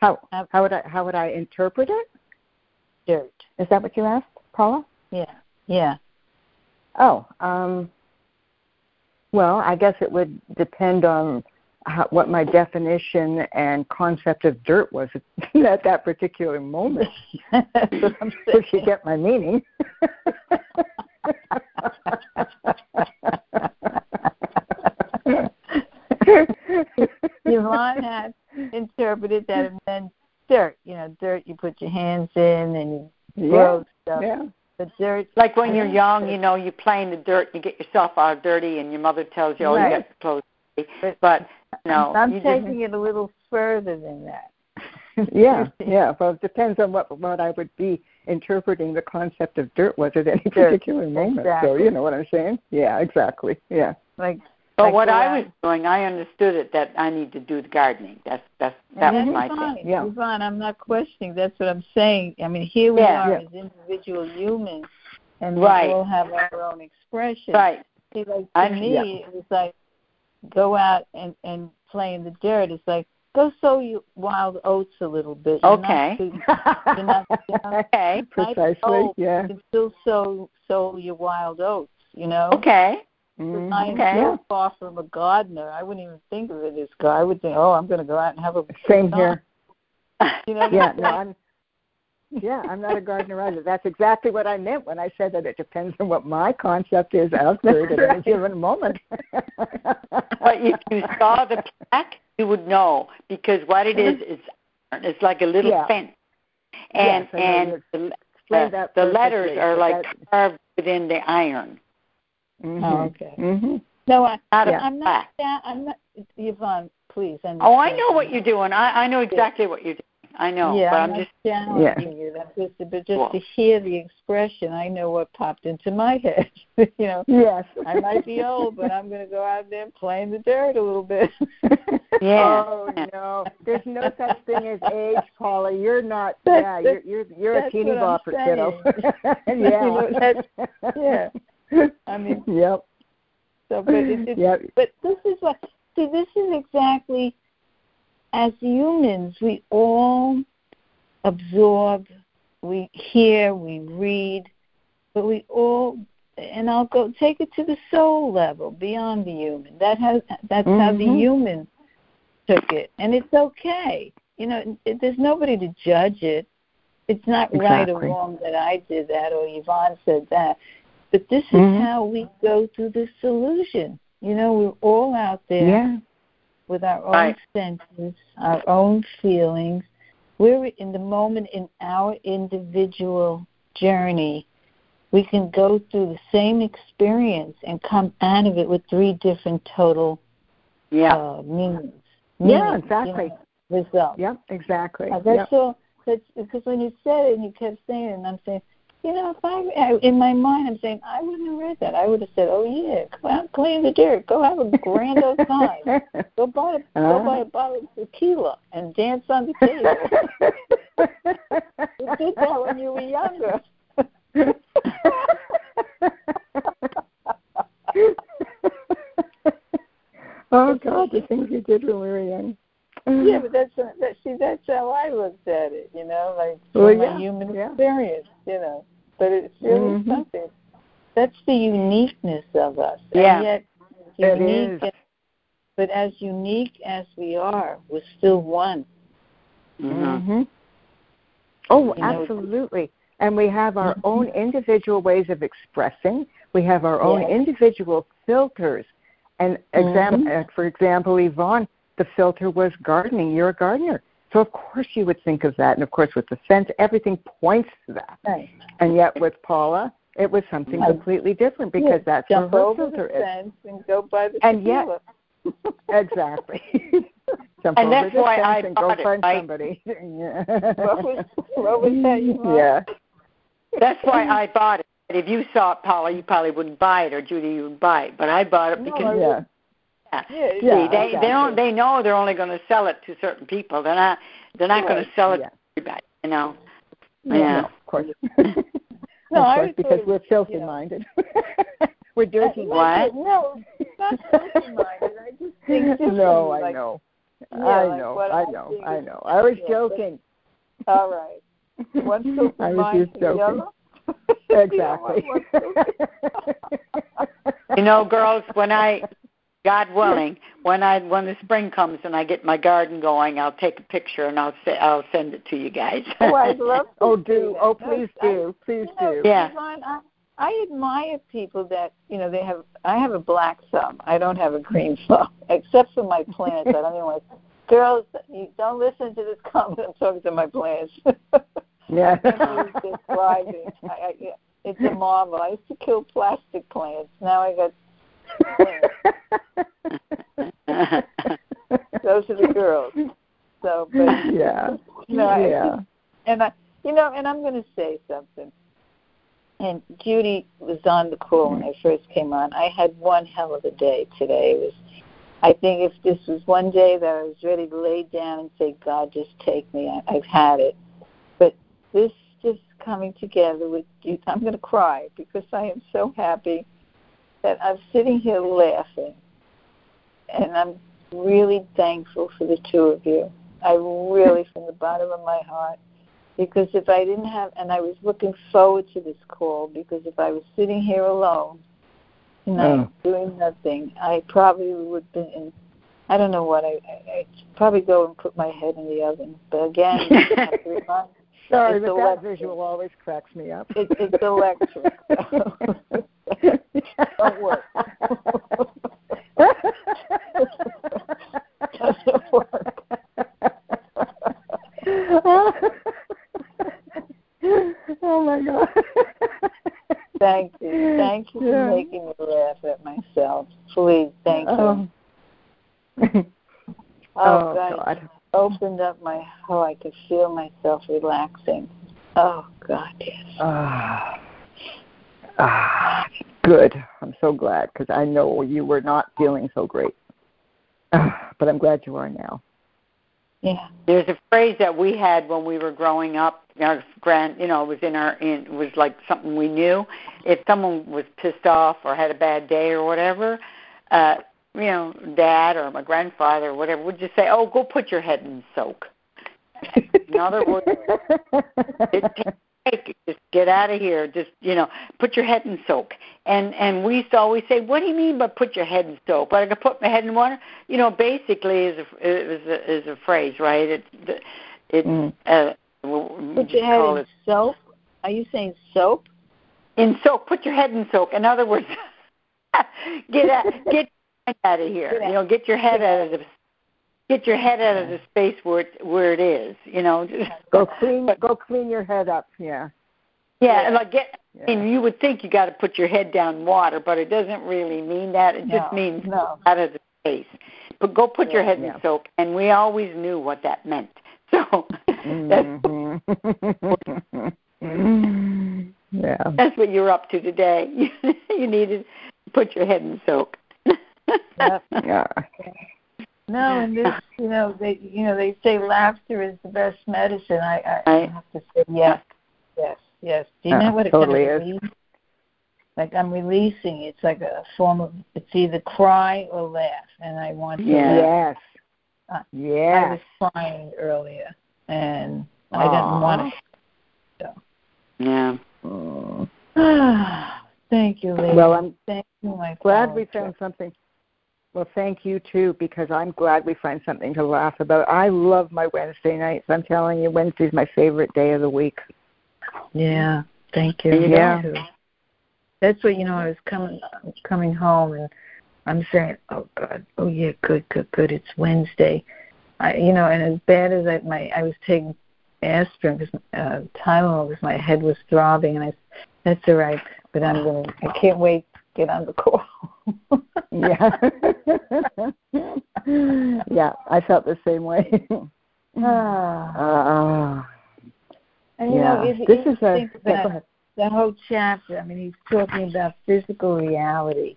How how would I how would I interpret it? Dirt. Is that what you asked, Paula? Yeah. Yeah. Oh, um well, I guess it would depend on how, what my definition and concept of dirt was at that particular moment. if you get my meaning. Yvonne has interpreted that and then dirt, you know, dirt you put your hands in and you grow yeah, stuff. Yeah. The dirt like when you're young, you know, you play in the dirt, you get yourself all dirty and your mother tells you, Oh, right. you got the clothes but no, I'm you taking it a little further than that. Yeah, yeah. Well, it depends on what what I would be interpreting the concept of dirt was at any Dirt, particular moment. So you know what I'm saying? Yeah, exactly. Yeah. Like But like what I was doing, I understood it that I need to do the gardening. That's that's that and was that's my fine. thing. Yeah. Yvonne, I'm not questioning. That's what I'm saying. I mean, here we Yeah. are Yeah. as individual humans, and Right. we all have our own expression. Right. See, like to I- me, yeah. it was like go out and and play in the dirt. It's like go sow your wild oats a little bit. You're Okay. too- you're not, you're not Okay. Precisely. old. Yeah. You can still sow sow your wild oats. You know. Okay. Mhm. I am Okay. so far from a gardener. I wouldn't even think of it as gar. I would think, oh, I'm going to go out and have a Same time. here. You know, Yeah. No, I'm. Yeah, I'm not a gardener either. That's exactly what I meant when I said that it depends on what my concept is of dirt at any given moment. But if you saw the plaque, you would know because what it is is it's like a little Yeah. fence, and Yes, and the, the, that the letters are like that- carved within the iron, Mhm. Oh, okay. Mhm. No, I, not Yeah. a I'm not that. I'm not. Yvonne, please. Understand. Oh, I know what you're doing. I I know exactly what you're doing. I know, yeah, but I'm, I'm just challenging you. That's just, but just Well. to hear the expression, I know what popped into my head. you know, Yes. I might be old, but I'm going to go out there and play in the dirt a little bit. Yeah. Oh no, there's no such thing as age, Paula. You're not. That's- Yeah, you're you're you're a that's teeny what I'm bopper, kiddo. yeah. You know, that's- yeah. I mean, Yep. so but it, it, Yep. But this is what see. This is exactly as humans, we all absorb, we hear, we read, but we all and I'll go take it to the soul level, beyond the human. That has that's how the Mhm. human took it, and it's okay. You know, it, there's nobody to judge it. It's not right or wrong that I did that or Yvonne said that. But this is Mhm. how we go through the solution. You know, we're all out there Yeah. With our own Right. senses, our own feelings. We're in the moment in our individual journey. We can go through the same experience and come out of it with three different total yeah. uh, meanings. Yeah, exactly. You know, results. Yep. Exactly. Uh, that's Yep. all. That's because when you said it and you kept saying it, and I'm saying, you know, if I I- in my mind, I'm saying I wouldn't have read that. I would have said, oh yeah, go out, play in the dirt, go have a grand old time. Go buy a, go Ah. buy a bottle of tequila and dance on the table. you did that when you were younger. oh God, the things you did when we were young. yeah, but that's that. See, that's how I looked at it. You know, like Well, from my human yeah. experience. You know, but it's really Mhm. something. That's the uniqueness of us. Yeah. And yet, It unique. is. But as unique as we are, we're still one. Mhm. hmm Oh, You know, absolutely. And we have our Mhm. own individual ways of expressing. We have our own Yes. individual filters. And exam- Mhm. uh, for example, Yvonne, the filter was gardening. You're a gardener. So of course you would think of that. And of course with the scent, everything points to that. Right. And yet with Paula, it was something Right. completely different because Yeah, that's where jump her over filter the is. fence and go by the And yet- Exactly. Jump And over that's the why fence I and go bought it, find right? somebody. yeah. What was- what was that you? Yeah. That's why I bought it. If you saw it, Paula, you probably wouldn't buy it, or Judy, you would buy it. But I bought it because I Yeah. Yeah. Yeah, See, Yeah, they exactly. they don't they know they're only going to sell it to certain people. They're not they're not going to sell it Yeah. to everybody. You know. No, Yeah. no, of course. No, of course, because we're filthy you know- minded. we're dirty What? No, not filthy minded. I just think. No, I like, know. Yeah, I know, what I I know, think I know. I was yeah, but- joking. All right. One I was just joking. Exactly. You know, one filthy- You know, girls, when I God willing, when I when the spring comes and I get my garden going, I'll take a picture and I'll say I'll send it to you guys. oh, I'd love to oh, do. that. Oh, No, please I- do. Please you know, do. Yeah. Yvonne, I, I admire people that you know they have. I have a black thumb. I don't have a green thumb, except for my plants. I don't even want to girls, you don't listen to this comment. I'm talking to my plants. yeah. describing. I, I, it's a marvel. I used to kill plastic plants. Now I got Those are the girls. So, but yeah, no, yeah. and I, you know, and I'm going to say something. And Judy was on the call when I first came on. I had one hell of a day today. It was, I think, if this was one day that I was ready to lay down and say, "God, just take me," I, I've had it. But this just coming together with you, I'm going to cry because I am so happy that I'm sitting here laughing, and I'm really thankful for the two of you. I really, from the bottom of my heart, because if I didn't have, and I was looking forward to this call, because if I was sitting here alone, you know, oh. doing nothing, I probably would have been in. I don't know what I, I I'd probably go and put my head in the oven. But again, Sorry, but that visual always cracks me up. It, it's electric. Don't work. Doesn't work. oh my god. Thank you. Thank you for making me laugh at myself. Please, thank you. Oh, oh, oh God. Opened up my oh, I could feel myself relaxing. Oh God, yes. Ah. Ah, good. I'm so glad because I know you were not feeling so great. But I'm glad you are now. Yeah. There's a phrase that we had when we were growing up. Our grand, you know, it was in our, in, it was like something we knew. If someone was pissed off or had a bad day or whatever, uh, you know, dad or my grandfather or whatever would just say, "Oh, go put your head in soak." in other words, it just get out of here. Just you know, put your head in soak. And and we used to always say, what do you mean by put your head in soak? But I could put my head in water. You know, basically is a is a, is a phrase, right? It it mm. uh, put your head in it, soap. Are you saying soap? In soak. Put your head in soak. In other words, get out, get out of here. You know, get your head out of the get your head out of the space where it where it is. You know, go clean go clean your head up. Yeah. Yeah, yeah. like get. Yeah. Mean, you would think you got to put your head down water, but it doesn't really mean that. It no, just means no. out of the space. But go put yeah, your head in soap, and we always knew what that meant. So mm-hmm. yeah, that's what you're up to today. you needed to put your head in soap. yep. Yeah. No, and this, you know, they, you know, they say laughter is the best medicine. I, I, I have to say yes, yes, yes. Do you uh, know what it totally kind of is? Like I'm releasing. It's like a form of. It's either cry or laugh, and I want to. Yes. Uh, yes. I was crying earlier, and Aww. I didn't want to. So. Yeah. Oh. Thank you, lady. Well, I'm Thank you, my glad we found something well, thank you too, because I'm glad we find something to laugh about. I love my Wednesday nights. I'm telling you, Wednesday's my favorite day of the week. Yeah, thank you. Yeah, that's what you know. I was coming coming home, and I'm saying, "Oh God, oh yeah, good, good, good. It's Wednesday." I, you know, and as bad as I my I was taking aspirin because uh, Tylenol because my head was throbbing, and I, that's all right. But I'm gonna. I can't wait to get on the call. Yeah. yeah, I felt the same way. ah. Uh, and you yeah. know, if, this is a yeah, the whole chapter. I mean, he's talking about physical reality,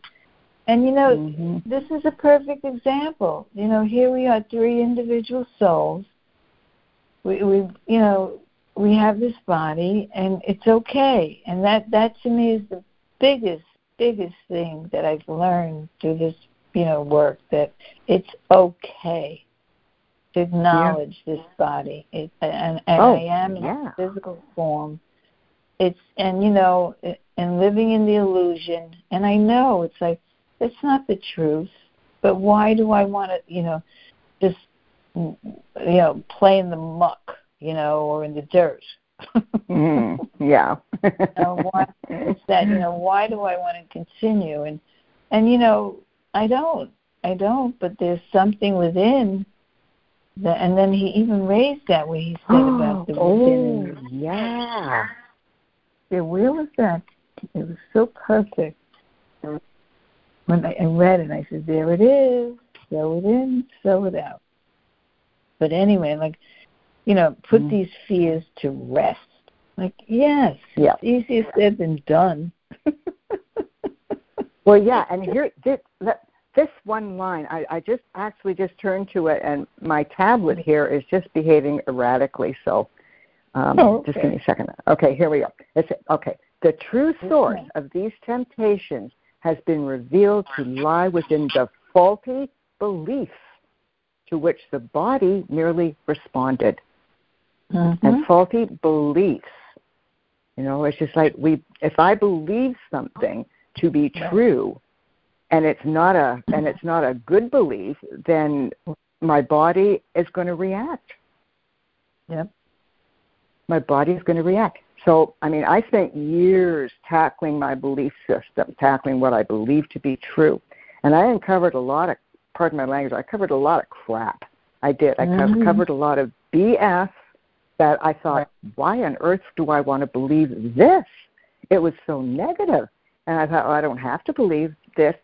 and you know, mm-hmm. this is a perfect example. You know, here we are, three individual souls. We, we, you know, we have this body, and it's okay. And that, that to me is the biggest biggest thing that I've learned through this, you know, work that it's okay to acknowledge yeah. this body. It, and and oh, I am in yeah. physical form. It's and you know, and living in the illusion. And I know it's like it's not the truth. But why do I want to, you know, just you know, play in the muck, you know, or in the dirt? Mm, yeah. know, why, it's that you know why do I want to continue and and you know I don't I don't but there's something within that and then he even raised that where he said about the oh, yeah. Yeah, where was that? It was so perfect. When I, I read it, I said, "There it is. Sow it in, sow it out." But anyway, like you know, put mm. these fears to rest. Like, yes, yeah. it's easier said than done. well, yeah, and here this, this one line, I, I just actually just turned to it, and my tablet here is just behaving erratically. So, um, oh, okay. just give me a second. Okay, here we go. It's, okay, the true source of these temptations has been revealed to lie within the faulty belief to which the body merely responded. Mm-hmm. And faulty beliefs. You know, it's just like we if I believe something to be true and it's not a and it's not a good belief, then my body is going to react. Yep. My body is going to react. So, I mean, I spent years tackling my belief system, tackling what I believe to be true. And I uncovered a lot of, pardon my language, I covered a lot of crap. I did. I mm-hmm. covered a lot of BS that I thought, why on earth do I want to believe this? It was so negative. And I thought, well, I don't have to believe this.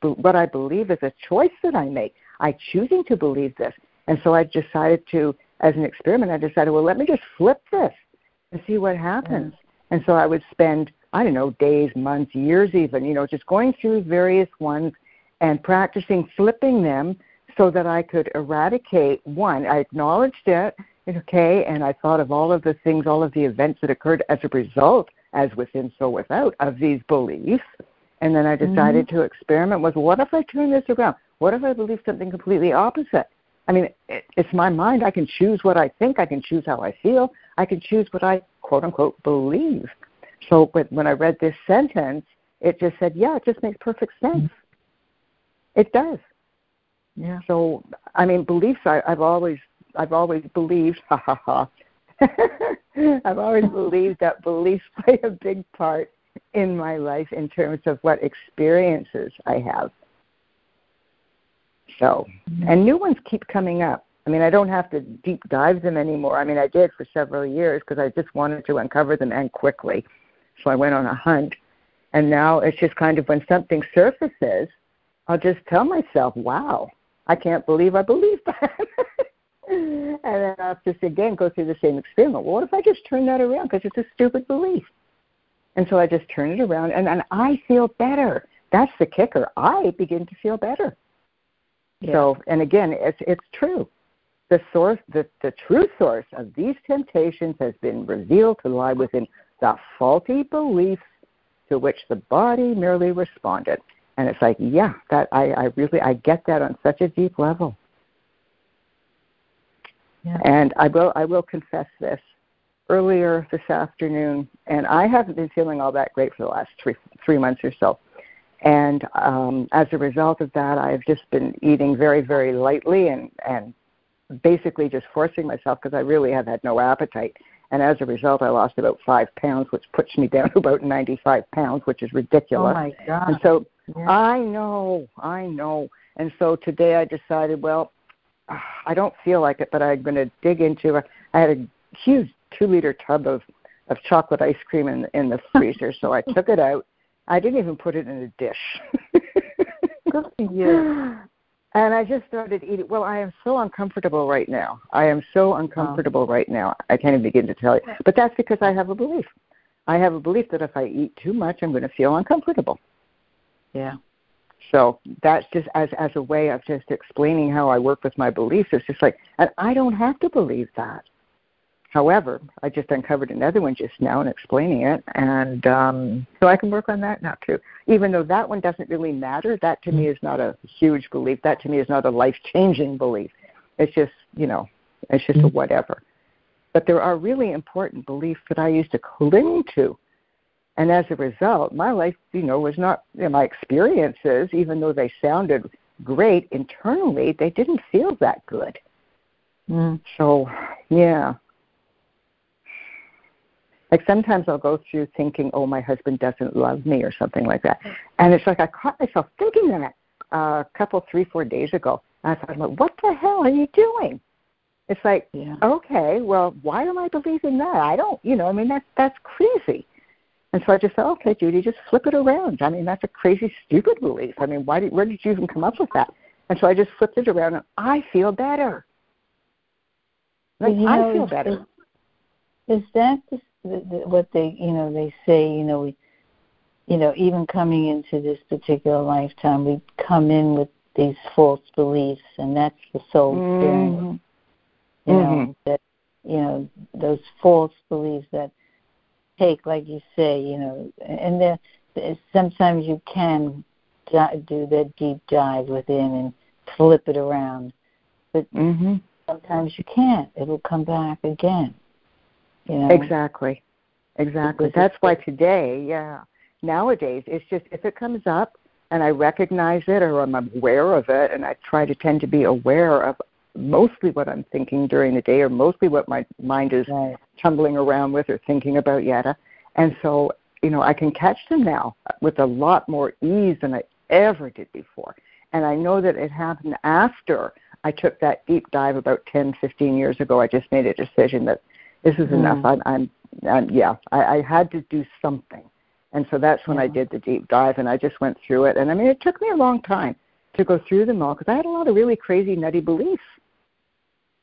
But what I believe is a choice that I make. I choosing to believe this. And so I decided to, as an experiment, I decided, well, let me just flip this and see what happens. Mm. And so I would spend, I don't know, days, months, years even, you know, just going through various ones and practicing flipping them so that I could eradicate one. I acknowledged it, okay, and I thought of all of the things, all of the events that occurred as a result, as within, so without, of these beliefs. And then I decided mm-hmm. to experiment with what if I turn this around? What if I believe something completely opposite? I mean, it, it's my mind. I can choose what I think. I can choose how I feel. I can choose what I quote unquote believe. So when I read this sentence, it just said, yeah, it just makes perfect sense. It does. Yeah. So I mean, beliefs. I, I've always, I've always believed. Ha ha ha. I've always believed that beliefs play a big part in my life in terms of what experiences I have. So, mm-hmm. and new ones keep coming up. I mean, I don't have to deep dive them anymore. I mean, I did for several years because I just wanted to uncover them and quickly. So I went on a hunt. And now it's just kind of when something surfaces, I'll just tell myself, wow, I can't believe I believe that. And then I'll just again go through the same experiment. Well, what if I just turn that around because it's a stupid belief? And so I just turn it around and, and I feel better. That's the kicker. I begin to feel better. Yeah. So, and again, it's, it's true. The source, the, the true source of these temptations has been revealed to lie within the faulty beliefs to which the body merely responded. And it's like, yeah, that I, I really I get that on such a deep level. Yeah. And I will I will confess this earlier this afternoon, and I haven't been feeling all that great for the last three three months or so. And um, as a result of that, I've just been eating very very lightly and and basically just forcing myself because I really have had no appetite. And as a result, I lost about five pounds, which puts me down to about 95 pounds, which is ridiculous. Oh my God. And so yeah. I know, I know. And so today I decided, well, I don't feel like it, but I'm going to dig into. it. I had a huge two-liter tub of of chocolate ice cream in in the freezer, so I took it out. I didn't even put it in a dish. Good for you. And I just started eating. Well, I am so uncomfortable right now. I am so uncomfortable right now. I can't even begin to tell you. But that's because I have a belief. I have a belief that if I eat too much, I'm going to feel uncomfortable. Yeah. So that's just as as a way of just explaining how I work with my beliefs. It's just like, and I don't have to believe that. However, I just uncovered another one just now and explaining it, and um, so I can work on that now too. Even though that one doesn't really matter, that to me is not a huge belief. That to me is not a life changing belief. It's just you know, it's just a mm-hmm. whatever. But there are really important beliefs that I used to cling to, and as a result, my life, you know, was not you know, my experiences, even though they sounded great internally, they didn't feel that good. Mm. So, yeah, like sometimes I'll go through thinking, oh, my husband doesn't love me or something like that. And it's like I caught myself thinking that uh, a couple, three, four days ago. And I thought, well, what the hell are you doing? It's like, Yeah. okay, well, why am I believing that? I don't, you know, I mean, that's that's crazy. And so I just thought, okay, Judy, just flip it around. I mean, that's a crazy, stupid belief. I mean, why did, where did you even come up with that? And so I just flipped it around, and I feel better. Like you I feel better. Is that the, the, what they, you know, they say, you know, we, you know, even coming into this particular lifetime, we come in with these false beliefs, and that's the soul experience. Mhm. You know Mhm. that, you know, those false beliefs that take, like you say, you know, and there, sometimes you can di- do that deep dive within and flip it around, but Mhm. sometimes you can't. It'll come back again. You know. Exactly. Exactly. Because That's why today, yeah, nowadays, it's just if it comes up and I recognize it or I'm aware of it, and I try to tend to be aware of mostly what I'm thinking during the day or mostly what my mind is Right. tumbling around with or thinking about yada. And so, you know, I can catch them now with a lot more ease than I ever did before. And I know that it happened after I took that deep dive about 10, 15 years ago. I just made a decision that this is enough. Mm. I'm, I'm, I'm yeah, I, I had to do something. And so that's when I did the deep dive and I just went through it. And I mean, it took me a long time to go through them all because I had a lot of really crazy, nutty beliefs.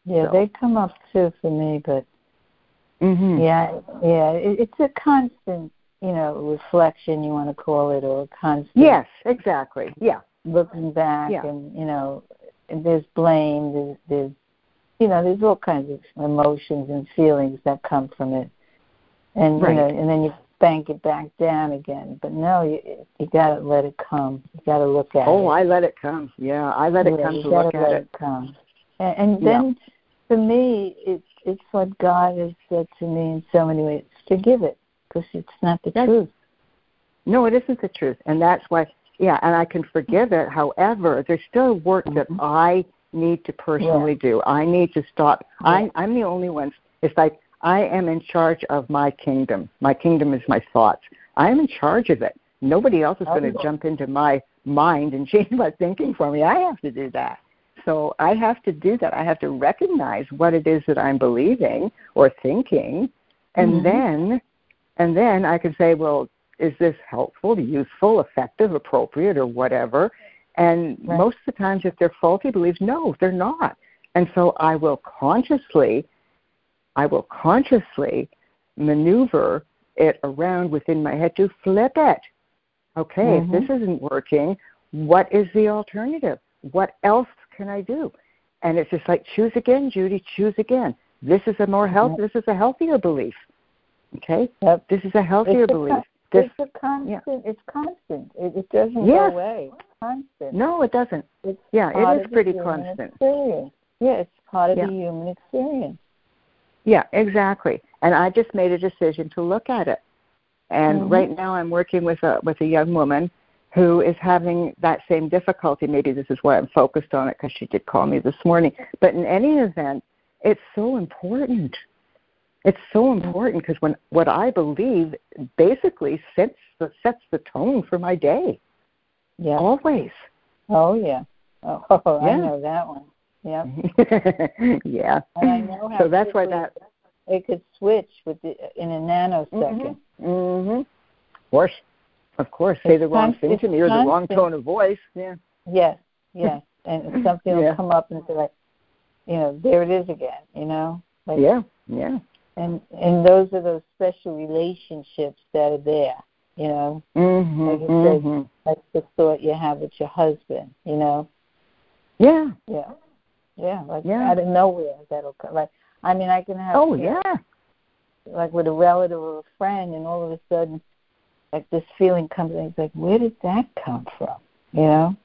Yeah, So- they come up too for me, but Mm-hmm. yeah, yeah, it, it's a constant, you know, reflection you want to call it, or a constant Yes, exactly. Yeah. looking back, Yeah. and you know, there's blame, there's, there's, you know, there's all kinds of emotions and feelings that come from it, and Right. you know, and then you bank it back down again. But no, you you got to let it come. You got to look at it. Oh, I let it come. Yeah, I let it Yeah, come you to look at let it. come. And, and Yeah. For me, it's it's what God has said to me in so many ways. Forgive it because it's not the Yes. truth. No, it isn't the truth, and that's why. Yeah, and I can forgive it. However, there's still work that Mhm. I need to personally do. I need to stop. I, I'm the only one. It's like I am in charge of my kingdom. My kingdom is my thoughts. I am in charge of it. Nobody else is going to Okay. jump into my mind and change my thinking for me. I have to do that. So I have to do that. I have to recognize what it is that I'm believing or thinking, and Mhm. then, and then I can say, well, is this helpful, useful, effective, appropriate, or whatever? And Right. most of the times, if they're faulty beliefs, no, they're not. And so I will consciously, I will consciously maneuver it around within my head to flip it. Okay, Mhm. if this isn't working, what is the alternative? What else can I do? And it's just like choose again, Judy, choose again. This is a more health. This is a healthier belief. Okay, Yep. this is a healthier It's belief. This it's a constant. It's constant. It, it doesn't Yes. go away. It's constant. no, it doesn't. It's Yeah, it is pretty constant. Experience. Yeah, it's part of Yeah. the human experience. Yeah, exactly. And I just made a decision to look at it. And Mhm. right now I'm working with a with a young woman who is having that same difficulty. Maybe this is why I'm focused on it because she did call me this morning. But in any event, it's so important. It's so important because when what I believe basically sets the sets the tone for my day. Yeah. Always. Oh yeah. Oh, I Yeah. know that one. Yep. yeah. And I know how so that's why that it could switch with the, in a nanosecond. Mm-hmm. Course. Of course. Say It's the wrong thing to me or the wrong tone of voice. Yeah. Yes, yes. And something Yeah. will come up and say like, you know, there it is again. You know, like, Yeah. Yeah. and and those are those special relationships that are there. You know, Mm-hmm. Like you said. hmm like the thought you have with your husband. You know, Yeah. yeah, yeah. Like Yeah. out of nowhere, that'll come. Like, I mean, I can have. Oh yeah. like with a relative or a friend, and all of a sudden, like this feeling comes, and it's like, where did that come from? You know,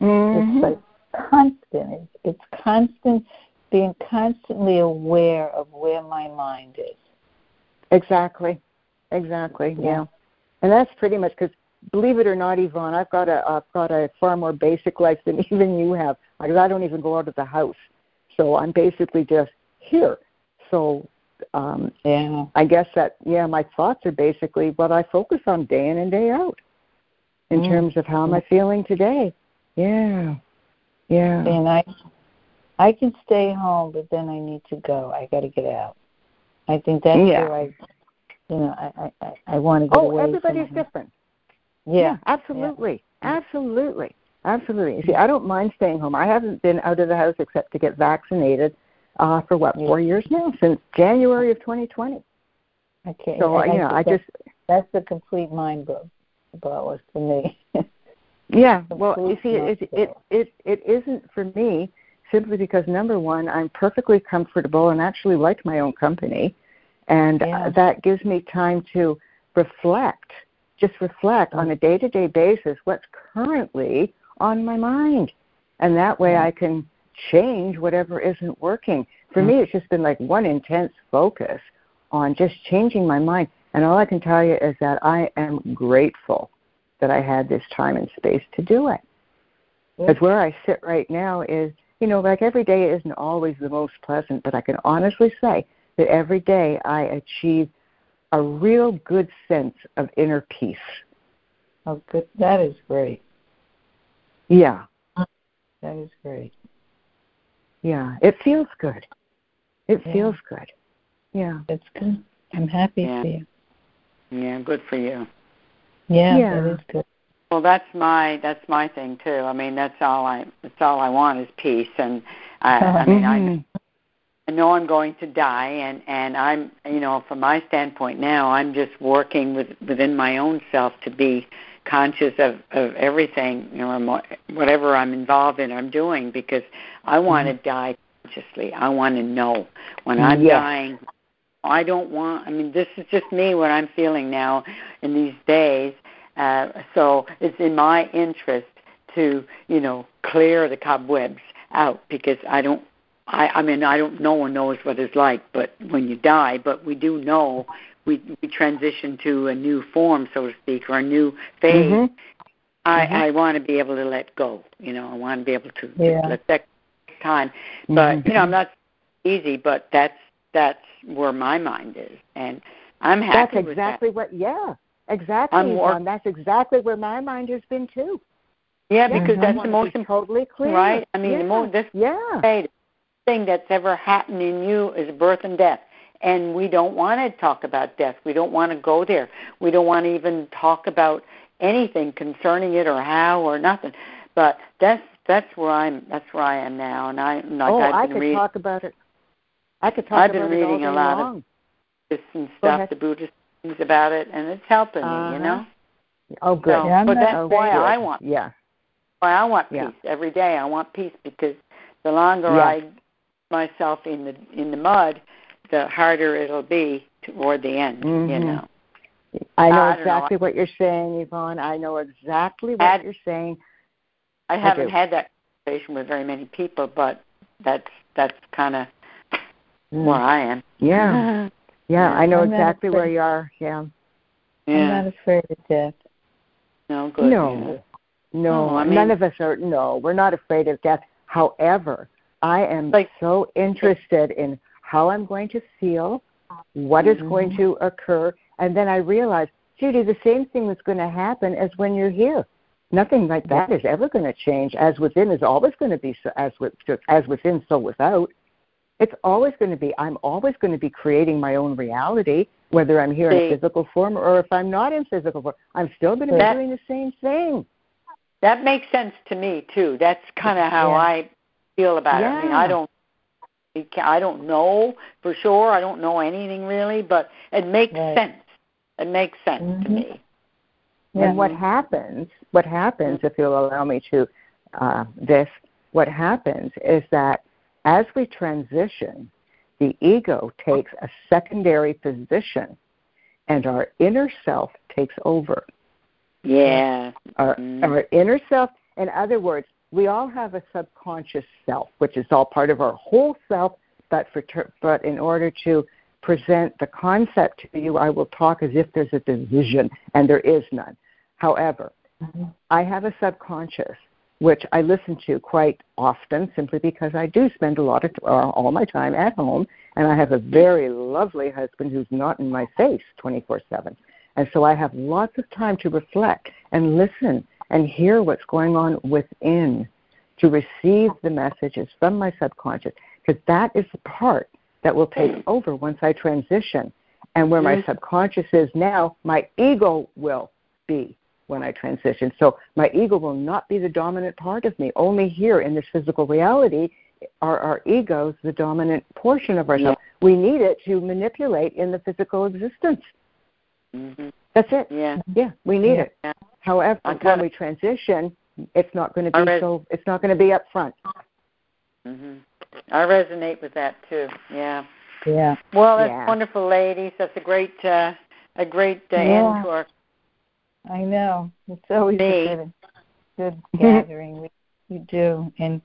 Mm-hmm. it's like constant. It's, it's constant, being constantly aware of where my mind is. Exactly. Exactly. Yeah. Yeah. And that's pretty much because, believe it or not, Yvonne, I've got a I've got a far more basic life than even you have. Because I don't even go out of the house, so I'm basically just here. So um, Yeah, I guess that yeah, my thoughts are basically what I focus on day in and day out, in Mm. terms of how am I feeling today. Yeah. Yeah. and I, I can stay home, but then I need to go. I got to get out. I think that's Yeah. where I, you know, I I I, want to get Oh, away everybody's different. Yeah. absolutely, absolutely, absolutely. See, I don't mind staying home. I haven't been out of the house except to get vaccinated uh, for what four years now, since January of 2020. Okay. So I, you know, I think just that's the complete mind blow blow for me. yeah. Well, you see, it it it it, isn't for me simply because number one, I'm perfectly comfortable and actually like my own company, and uh, Yeah. that gives me time to reflect, just reflect on a day-to-day basis what's currently on my mind, and that way Yeah. I can change whatever isn't working. For hmm. me, it's just been like one intense focus on just changing my mind, and all I can tell you is that I am grateful that I had this time and space to do it. Because where I sit right now is, you know, like every day isn't always the most pleasant, but I can honestly say that every day I achieve a real good sense of inner peace. Oh, good. That is great. Yeah, That is great. Yeah. It feels good. It Yeah. feels good. Yeah. it's good. I'm happy Yeah. for you. Yeah, good for you. Yeah, Yeah. that is good. Well, that's my that's my thing too. I mean, that's all I that's all I want is peace. And I, I mean, I Mhm. I know I'm going to die, and and I'm you know from my standpoint now, I'm just working with within my own self to be conscious of of everything, you know, whatever I'm involved in, I'm doing because I want to die consciously. I want to know when I'm Yes. dying. I don't want. I mean, this is just me. What I'm feeling now in these days. Uh, so it's in my interest to you know clear the cobwebs out because I don't I, I mean, I don't. No one knows what it's like, but when you die, but we do know we we transition to a new form, so to speak, or a new phase. Mhm. I Mhm. I want to be able to let go. You know, I want to be able to Yeah. let that time. But Mhm. you know, I'm not easy, but that's that's where my mind is, and I'm happy That's exactly what. Yeah, exactly. I'm Yvonne. That's exactly where my mind has been too. Yeah, Yeah, because that's the most important. totally clear. right? I mean, yeah. the most this Yeah. thing that's ever happened in you is birth and death. And we don't want to talk about death. We don't want to go there. We don't want to even talk about anything concerning it or how or nothing. But that's that's where I'm. That's where I am now. And I like oh, I've I been could reading talk about it. I could talk I've been about it reading a lot of long. this and stuff, the Buddhist things about it, and it's helping me. Uh-huh. You know. Oh, good. So, Yeah, I'm but that's Oh, why good. I want. Yeah. Why I want Yeah. peace every day. I want peace because the longer Yes. I myself in the in the mud, the harder it'll be toward the end. You Mhm. know. I know I don't know. exactly what you're saying, Yvonne. I know exactly what Add- you're saying. I haven't do. had that conversation with very many people, but that's that's kind of Mm. where I am. Yeah. Yeah, I know I'm exactly where you are. Yeah. I'm not afraid of death. No good. No. yeah. No, No, I mean- none of us are. No, we're not afraid of death. However, I am Like- so interested in how I'm going to feel, what is Mhm. going to occur, and then I realize, Judy, the same thing that's going to happen as when you're here. Nothing like that is ever going to change. As within is always going to be so, as with as within, so without. It's always going to be. I'm always going to be creating my own reality, whether I'm here See. in physical form or if I'm not in physical form. I'm still going to be That- doing the same thing. That makes sense to me too. That's kind of how Yeah. I feel about it. I mean, I don't, I don't know for sure. I don't know anything really, but it makes Right. sense. It makes sense to Mhm. me. Yeah. And what happens, what happens, if you'll allow me to, uh, this, what happens is that as we transition, the ego takes a secondary position and our inner self takes over. Yeah. Our, Mhm. our inner self, in other words, we all have a subconscious self, which is all part of our whole self, but, for, ter- but in order to present the concept to you, I will talk as if there's a division, and there is none. However, Mhm. I have a subconscious, which I listen to quite often simply because I do spend a lot of uh, all my time at home, and I have a very lovely husband who's not in my face 24 7. And so I have lots of time to reflect and listen and hear what's going on within. to receive the messages from my subconscious because that is the part that will take over once I transition. And where my subconscious is now, my ego will be when I transition. So my ego will not be the dominant part of me. Only here in this physical reality are our egos the dominant portion of ourselves. Yeah. We need it to manipulate in the physical existence. Mm-hmm. That's it. Yeah. Yeah, we need yeah. it. However, when we transition, it's not going to be res- so. It's not going to be up front. Mhm. I resonate with that too. Yeah. Yeah. Well, that's yeah. wonderful, ladies. That's a great, uh, a great uh, yeah. end to our. I know it's always a good, good gathering. we, we do, and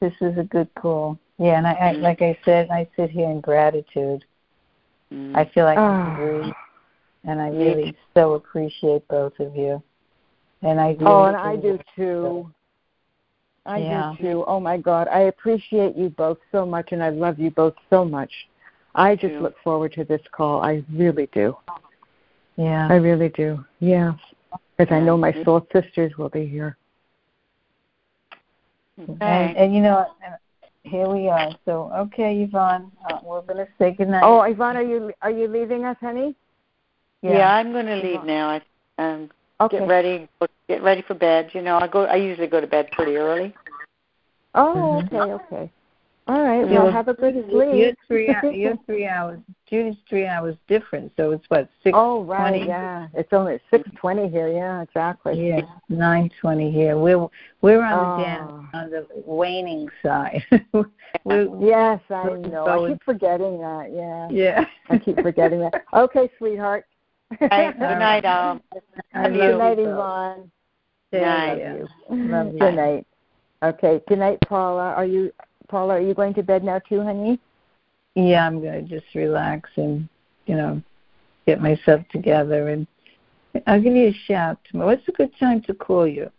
this is a good call. Yeah, and I, I like I said, I sit here in gratitude. Mm. I feel like I'm free, and I really so appreciate both of you. And I really oh, and I do too. I yeah. do too. Oh my God, I appreciate you both so much, and I love you both so much. I just look forward to this call. I really do. Yeah, I really do. Yeah, because I know my soul sisters will be here. Okay. And, and you know, here we are. So, okay, Yvonne, uh, we're going to say goodnight. Oh, Yvonne, are you are you leaving us, honey? Yeah, yeah I'm going to leave now. I um okay. get ready get ready for bed. You know, I go I usually go to bed pretty early. Oh, okay, okay. All right. Well, have a good sleep. You're three. You're three hours. Judy's three hours different. So it's what six. Oh right, 20? yeah. It's only six twenty here. Yeah, exactly. Yeah, nine twenty here. We're we're on oh. the down on the waning side. yes, I know. I keep forgetting that. Yeah. Yeah. I keep forgetting that. Okay, sweetheart. Right, good night, um. I good love night, you Yvonne. Good night. Love you. Love you. Good night. Okay. Good night, Paula. Are you Paula? Are you going to bed now too, honey? Yeah, I'm gonna just relax and you know get myself together and I'll give you a shout tomorrow. What's a good time to call you?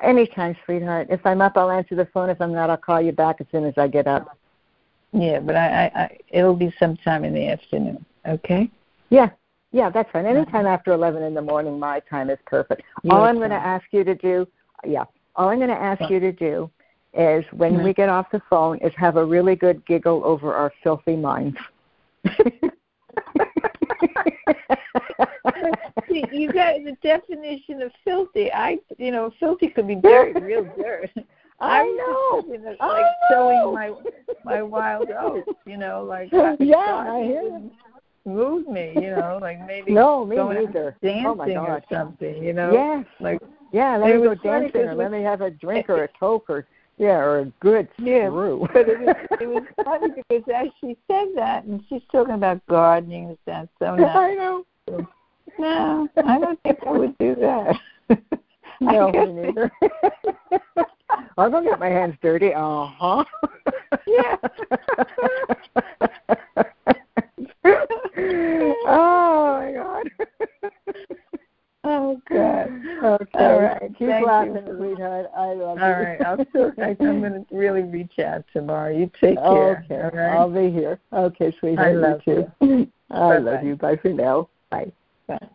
Anytime, sweetheart. If I'm up, I'll answer the phone. If I'm not, I'll call you back as soon as I get up. Yeah, but I, I, I it'll be sometime in the afternoon. Okay. Yeah, yeah, that's fine. Anytime after 11 in the morning, my time is perfect. all I'm going to ask you to do, yeah, all I'm going to ask you to do is when mm-hmm. we get off the phone is have a really good giggle over our filthy minds. you got the definition of filthy. I, you know, filthy could be dirt, real dirt. I, know. Just, like I know. sowing my my wild oats, you know, like yeah, I hear move me, you know, like maybe no, me going neither. dancing oh my God. or something, you know. Yes. Like yeah, let me go dancing or let me have a drink or a coke or yeah, or a good yeah, brew. but it was it was funny because as she said that and she's talking about gardening and stuff, so now I know. No, I don't think I would do that. no, me neither. I'm gonna get my hands dirty. Uh huh. Yeah. Oh my god. Oh God. Okay. All right. Keep Thank laughing, you. sweetheart. I love All you. right. I'll still, I, I'm going to really reach out tomorrow. You take care. Okay. All right? I'll be here. Okay, sweetheart. I love you too. you. I Bye-bye. love you. Bye for now. Bye. Bye.